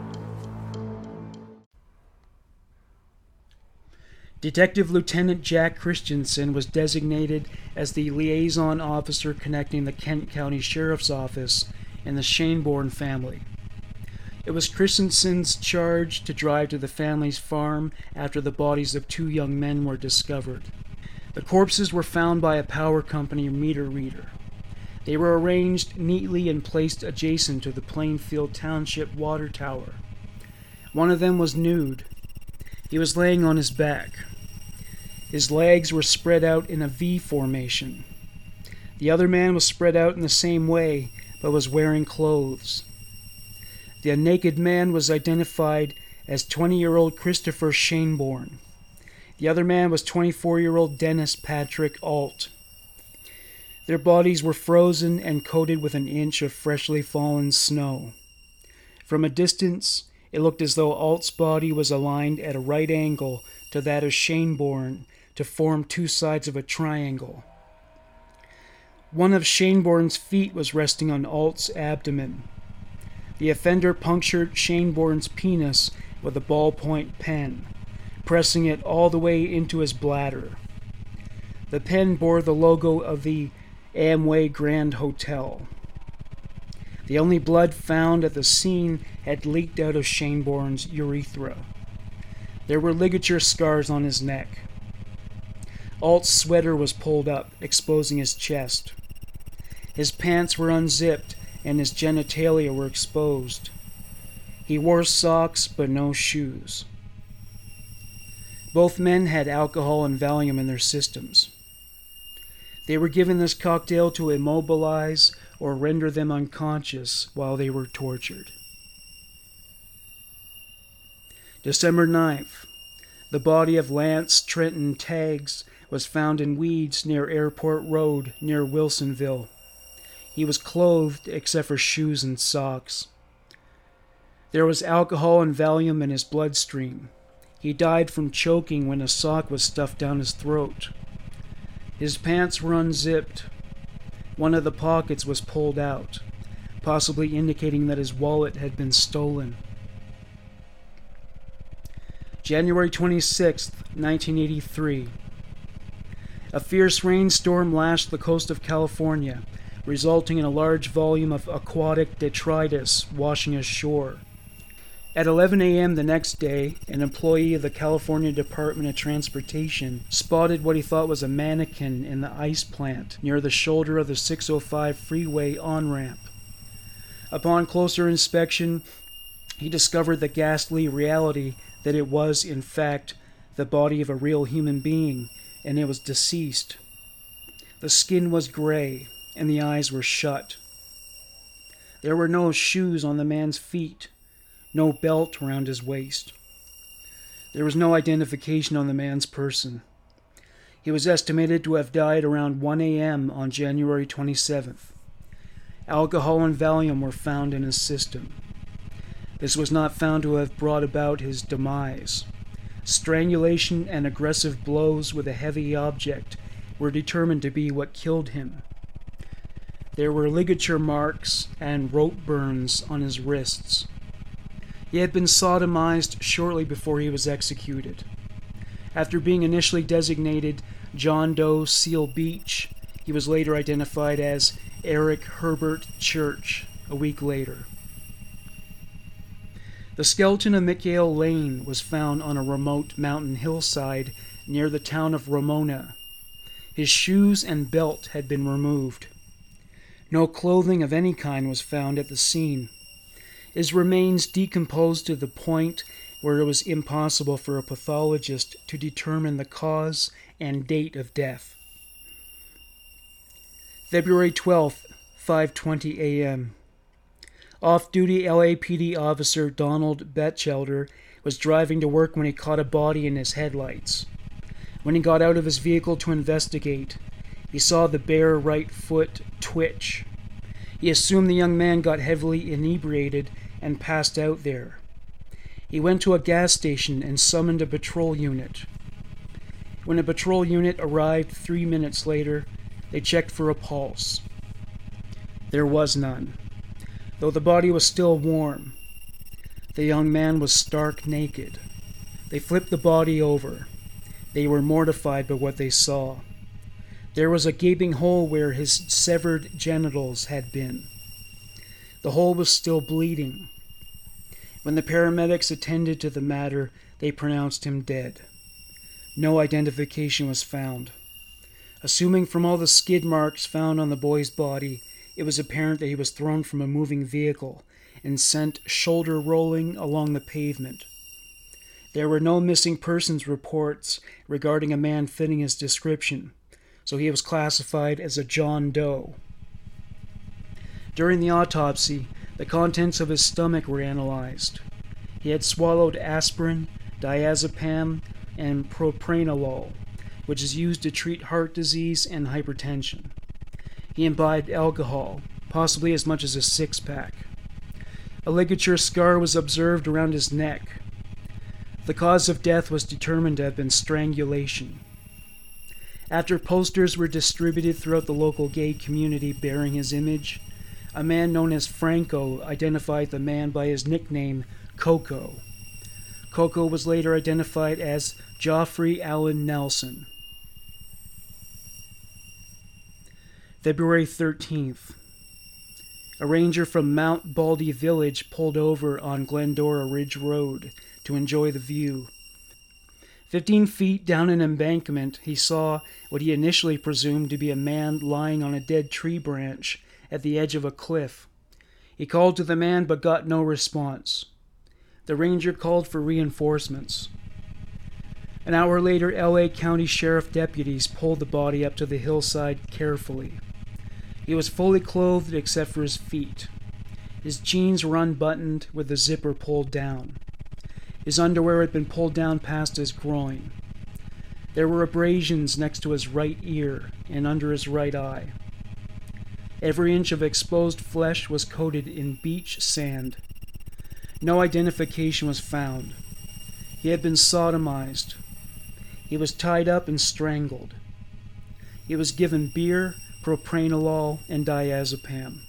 Detective Lieutenant Jack Christensen was designated as the liaison officer connecting the Kent County Sheriff's Office and the Schoenborn family. It was Christensen's charge to drive to the family's farm after the bodies of two young men were discovered. The corpses were found by a power company meter reader. They were arranged neatly and placed adjacent to the Plainfield Township water tower. One of them was nude. He was laying on his back. His legs were spread out in a V formation. The other man was spread out in the same way, but was wearing clothes. The naked man was identified as 20 year old Christopher Schoenborn. The other man was 24 year old Dennis Patrick Alt. Their bodies were frozen and coated with an inch of freshly fallen snow. From a distance, it looked as though Alt's body was aligned at a right angle to that of Schoenborn to form two sides of a triangle. One of Schoenborn's feet was resting on Alt's abdomen. The offender punctured Schoenborn's penis with a ballpoint pen, pressing it all the way into his bladder. The pen bore the logo of the Amway Grand Hotel. The only blood found at the scene had leaked out of Schoenborn's urethra. There were ligature scars on his neck. Alt's sweater was pulled up, exposing his chest. His pants were unzipped and his genitalia were exposed. He wore socks but no shoes. Both men had alcohol and Valium in their systems. They were given this cocktail to immobilize or render them unconscious while they were tortured. December 9th. The body of Lance Trenton Taggs was found in weeds near Airport Road near Wilsonville. He was clothed except for shoes and socks. There was alcohol and Valium in his bloodstream. He died from choking when a sock was stuffed down his throat. His pants were unzipped. One of the pockets was pulled out, possibly indicating that his wallet had been stolen. January 26, 1983. A fierce rainstorm lashed the coast of California, resulting in a large volume of aquatic detritus washing ashore. At 11 a.m. the next day, an employee of the California Department of Transportation spotted what he thought was a mannequin in the ice plant near the shoulder of the 605 freeway on ramp. Upon closer inspection, he discovered the ghastly reality that it was, in fact, the body of a real human being, and it was deceased. The skin was gray, and the eyes were shut. There were no shoes on the man's feet no belt around his waist. There was no identification on the man's person. He was estimated to have died around 1 a.m. on January 27th. Alcohol and Valium were found in his system. This was not found to have brought about his demise. Strangulation and aggressive blows with a heavy object were determined to be what killed him. There were ligature marks and rope burns on his wrists. He had been sodomized shortly before he was executed. After being initially designated John Doe Seal Beach, he was later identified as Eric Herbert Church a week later. The skeleton of Michael Lane was found on a remote mountain hillside near the town of Ramona. His shoes and belt had been removed. No clothing of any kind was found at the scene his remains decomposed to the point where it was impossible for a pathologist to determine the cause and date of death. February 12th, 5:20 a.m. Off-duty LAPD officer Donald Betchelder was driving to work when he caught a body in his headlights. When he got out of his vehicle to investigate, he saw the bare right foot twitch. He assumed the young man got heavily inebriated and passed out there. He went to a gas station and summoned a patrol unit. When a patrol unit arrived three minutes later, they checked for a pulse. There was none, though the body was still warm. The young man was stark naked. They flipped the body over. They were mortified by what they saw. There was a gaping hole where his severed genitals had been. The hole was still bleeding. When the paramedics attended to the matter, they pronounced him dead. No identification was found. Assuming from all the skid marks found on the boy's body, it was apparent that he was thrown from a moving vehicle and sent shoulder rolling along the pavement. There were no missing persons reports regarding a man fitting his description, so he was classified as a John Doe. During the autopsy, the contents of his stomach were analyzed. He had swallowed aspirin, diazepam, and propranolol, which is used to treat heart disease and hypertension. He imbibed alcohol, possibly as much as a six pack. A ligature scar was observed around his neck. The cause of death was determined to have been strangulation. After posters were distributed throughout the local gay community bearing his image, a man known as Franco identified the man by his nickname Coco. Coco was later identified as Geoffrey Allen Nelson. February 13th. A ranger from Mount Baldy Village pulled over on Glendora Ridge Road to enjoy the view. Fifteen feet down an embankment, he saw what he initially presumed to be a man lying on a dead tree branch at the edge of a cliff. He called to the man but got no response. The ranger called for reinforcements. An hour later, LA County Sheriff deputies pulled the body up to the hillside carefully. He was fully clothed except for his feet. His jeans were unbuttoned with the zipper pulled down. His underwear had been pulled down past his groin. There were abrasions next to his right ear and under his right eye. Every inch of exposed flesh was coated in beach sand. No identification was found. He had been sodomized. He was tied up and strangled. He was given beer, propranolol, and diazepam.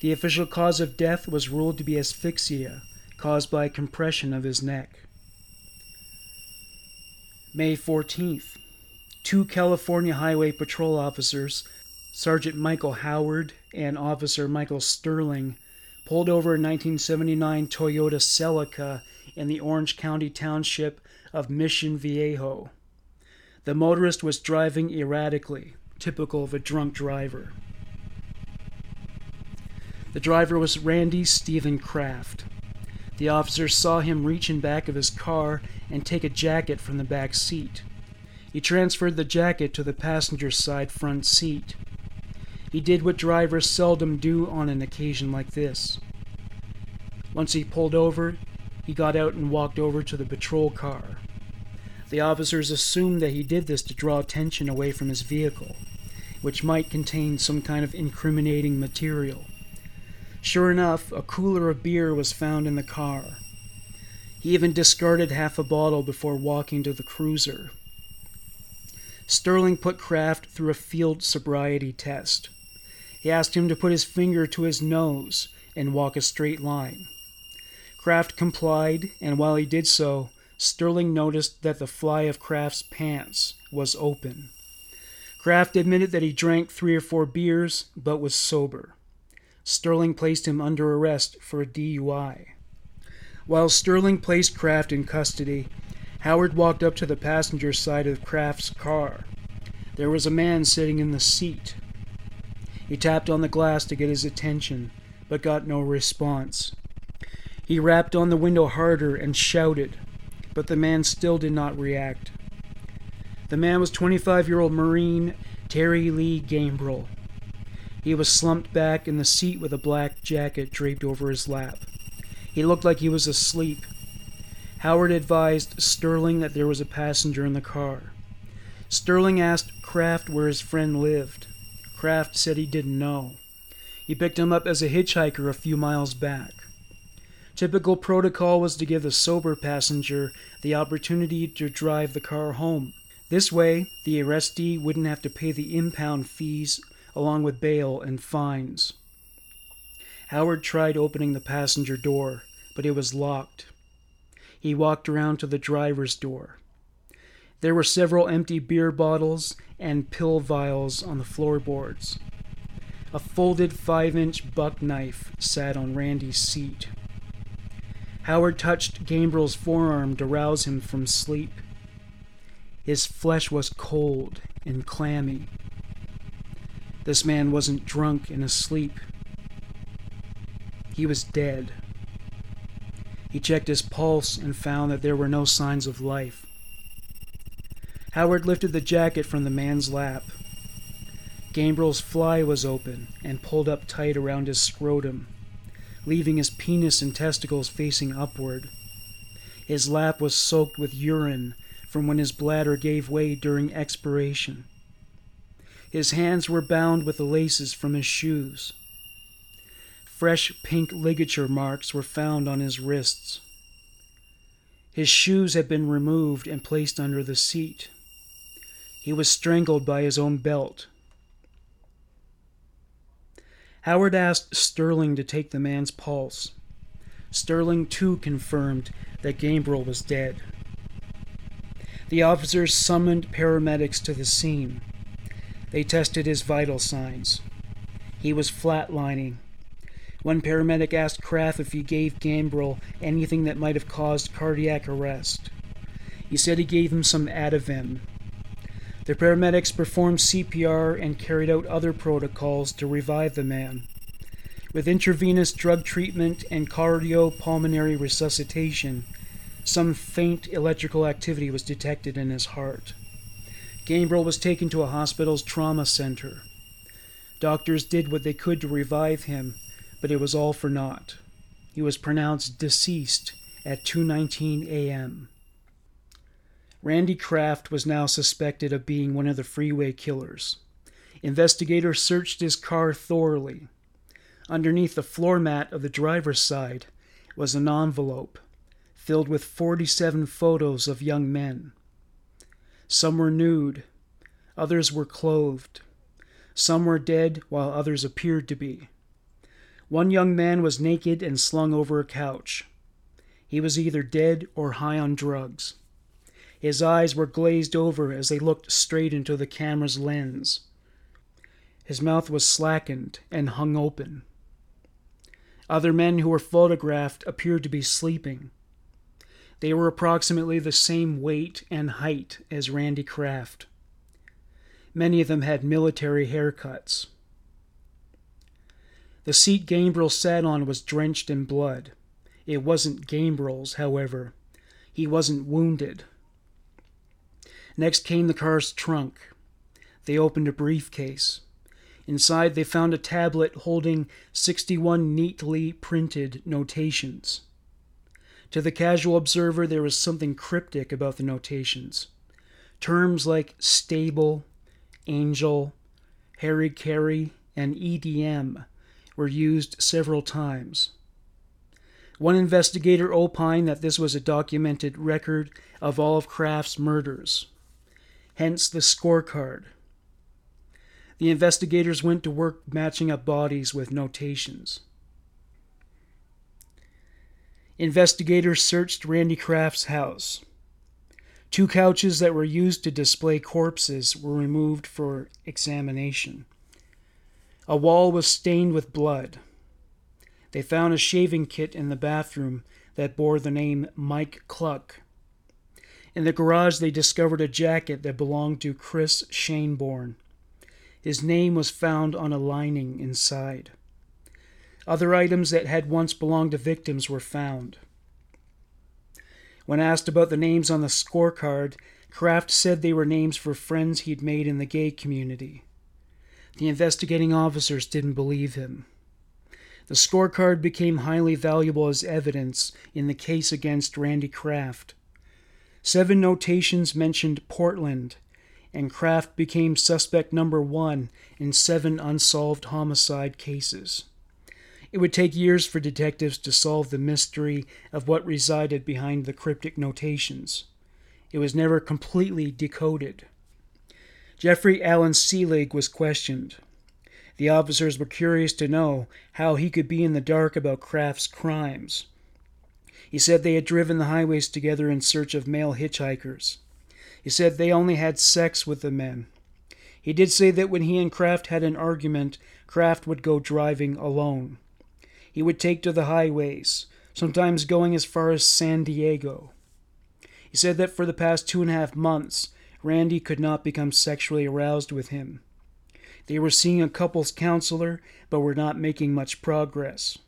The official cause of death was ruled to be asphyxia, caused by compression of his neck. May 14th. Two California Highway Patrol officers Sergeant Michael Howard and Officer Michael Sterling pulled over a 1979 Toyota Celica in the Orange County township of Mission Viejo. The motorist was driving erratically, typical of a drunk driver. The driver was Randy Stephen Kraft. The officers saw him reach in back of his car and take a jacket from the back seat. He transferred the jacket to the passenger side front seat. He did what drivers seldom do on an occasion like this. Once he pulled over, he got out and walked over to the patrol car. The officers assumed that he did this to draw attention away from his vehicle, which might contain some kind of incriminating material. Sure enough, a cooler of beer was found in the car. He even discarded half a bottle before walking to the cruiser. Sterling put Kraft through a field sobriety test. He asked him to put his finger to his nose and walk a straight line. Kraft complied, and while he did so, Sterling noticed that the fly of Kraft's pants was open. Kraft admitted that he drank three or four beers, but was sober. Sterling placed him under arrest for a DUI. While Sterling placed Kraft in custody, Howard walked up to the passenger side of Kraft's car. There was a man sitting in the seat. He tapped on the glass to get his attention, but got no response. He rapped on the window harder and shouted, but the man still did not react. The man was 25 year old Marine Terry Lee Gambrill. He was slumped back in the seat with a black jacket draped over his lap. He looked like he was asleep. Howard advised Sterling that there was a passenger in the car. Sterling asked Kraft where his friend lived. Kraft said he didn't know. He picked him up as a hitchhiker a few miles back. Typical protocol was to give the sober passenger the opportunity to drive the car home. This way, the arrestee wouldn't have to pay the impound fees along with bail and fines. Howard tried opening the passenger door, but it was locked. He walked around to the driver's door. There were several empty beer bottles and pill vials on the floorboards. A folded five inch buck knife sat on Randy's seat. Howard touched Gambrill's forearm to rouse him from sleep. His flesh was cold and clammy. This man wasn't drunk and asleep. He was dead. He checked his pulse and found that there were no signs of life. Howard lifted the jacket from the man's lap. Gambrill's fly was open and pulled up tight around his scrotum, leaving his penis and testicles facing upward. His lap was soaked with urine from when his bladder gave way during expiration. His hands were bound with the laces from his shoes. Fresh pink ligature marks were found on his wrists. His shoes had been removed and placed under the seat. He was strangled by his own belt. Howard asked Sterling to take the man's pulse. Sterling too confirmed that Gambrill was dead. The officers summoned paramedics to the scene. They tested his vital signs. He was flatlining. One paramedic asked Kraft if he gave Gambrill anything that might have caused cardiac arrest. He said he gave him some Ativan. The paramedics performed CPR and carried out other protocols to revive the man. With intravenous drug treatment and cardiopulmonary resuscitation, some faint electrical activity was detected in his heart. Gambrill was taken to a hospital's trauma center. Doctors did what they could to revive him, but it was all for naught. He was pronounced deceased at 2:19 a.m. Randy Kraft was now suspected of being one of the freeway killers. Investigators searched his car thoroughly. Underneath the floor mat of the driver's side was an envelope filled with 47 photos of young men. Some were nude, others were clothed, some were dead while others appeared to be. One young man was naked and slung over a couch. He was either dead or high on drugs. His eyes were glazed over as they looked straight into the camera's lens. His mouth was slackened and hung open. Other men who were photographed appeared to be sleeping. They were approximately the same weight and height as Randy Kraft. Many of them had military haircuts. The seat Gambrill sat on was drenched in blood. It wasn't Gambrill's, however. He wasn't wounded. Next came the car's trunk. They opened a briefcase. Inside, they found a tablet holding 61 neatly printed notations. To the casual observer, there was something cryptic about the notations. Terms like stable, angel, Harry Carey, and EDM were used several times. One investigator opined that this was a documented record of all of Kraft's murders, hence the scorecard. The investigators went to work matching up bodies with notations. Investigators searched Randy Kraft's house. Two couches that were used to display corpses were removed for examination. A wall was stained with blood. They found a shaving kit in the bathroom that bore the name Mike Cluck. In the garage, they discovered a jacket that belonged to Chris Schoenborn. His name was found on a lining inside. Other items that had once belonged to victims were found. When asked about the names on the scorecard, Kraft said they were names for friends he'd made in the gay community. The investigating officers didn't believe him. The scorecard became highly valuable as evidence in the case against Randy Kraft. Seven notations mentioned Portland, and Kraft became suspect number one in seven unsolved homicide cases. It would take years for detectives to solve the mystery of what resided behind the cryptic notations. It was never completely decoded. Jeffrey Allen Seelig was questioned. The officers were curious to know how he could be in the dark about Kraft's crimes. He said they had driven the highways together in search of male hitchhikers. He said they only had sex with the men. He did say that when he and Kraft had an argument, Kraft would go driving alone he would take to the highways, sometimes going as far as San Diego. He said that for the past two and a half months, Randy could not become sexually aroused with him. They were seeing a couples counselor, but were not making much progress.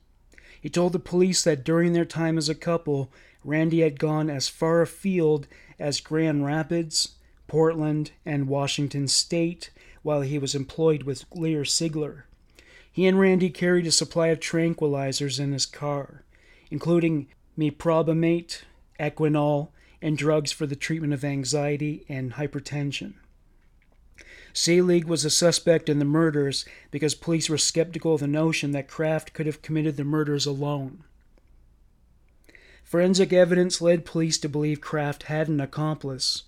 He told the police that during their time as a couple, Randy had gone as far afield as Grand Rapids, Portland, and Washington State, while he was employed with Lear Siegler. He and Randy carried a supply of tranquilizers in his car, including meprobamate, Equanil, and drugs for the treatment of anxiety and hypertension. Seelig was a suspect in the murders because police were skeptical of the notion that Kraft could have committed the murders alone. Forensic evidence led police to believe Kraft had an accomplice.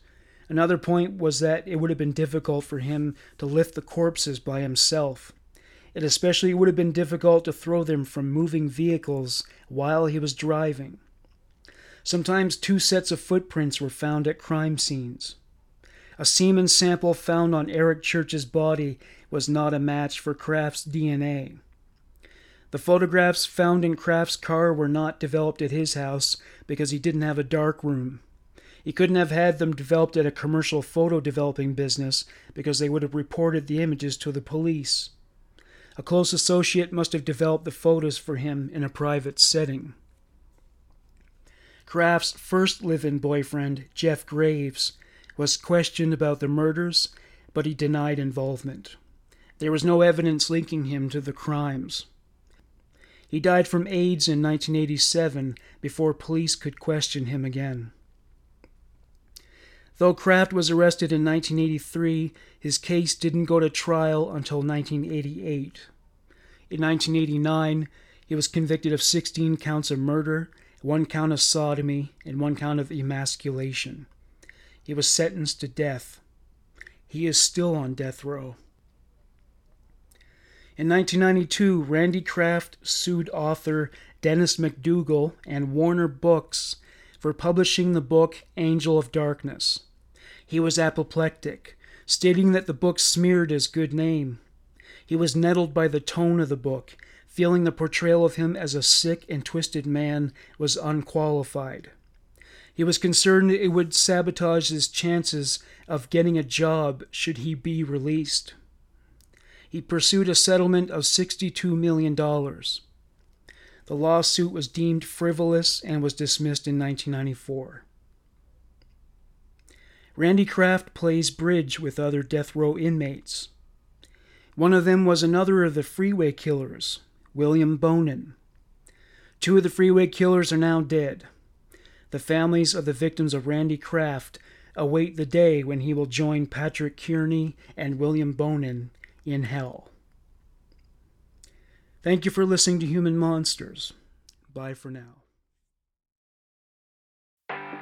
Another point was that it would have been difficult for him to lift the corpses by himself. It especially would have been difficult to throw them from moving vehicles while he was driving. Sometimes two sets of footprints were found at crime scenes. A semen sample found on Eric Church's body was not a match for Kraft's DNA. The photographs found in Kraft's car were not developed at his house because he didn't have a dark room. He couldn't have had them developed at a commercial photo developing business because they would have reported the images to the police. A close associate must have developed the photos for him in a private setting. Kraft's first live in boyfriend, Jeff Graves, was questioned about the murders, but he denied involvement. There was no evidence linking him to the crimes. He died from AIDS in 1987 before police could question him again. Though Kraft was arrested in 1983, his case didn't go to trial until 1988. In 1989, he was convicted of 16 counts of murder, one count of sodomy, and one count of emasculation. He was sentenced to death. He is still on death row. In 1992, Randy Kraft sued author Dennis McDougal and Warner Books for publishing the book Angel of Darkness. He was apoplectic, stating that the book smeared his good name. He was nettled by the tone of the book, feeling the portrayal of him as a sick and twisted man was unqualified. He was concerned it would sabotage his chances of getting a job should he be released he pursued a settlement of $62 million. The lawsuit was deemed frivolous and was dismissed in 1994. Randy Kraft plays bridge with other death row inmates. One of them was another of the freeway killers, William Bonin. Two of the freeway killers are now dead. The families of the victims of Randy Kraft await the day when he will join Patrick Kearney and William Bonin in hell. Thank you for listening to Human Monsters. Bye for now.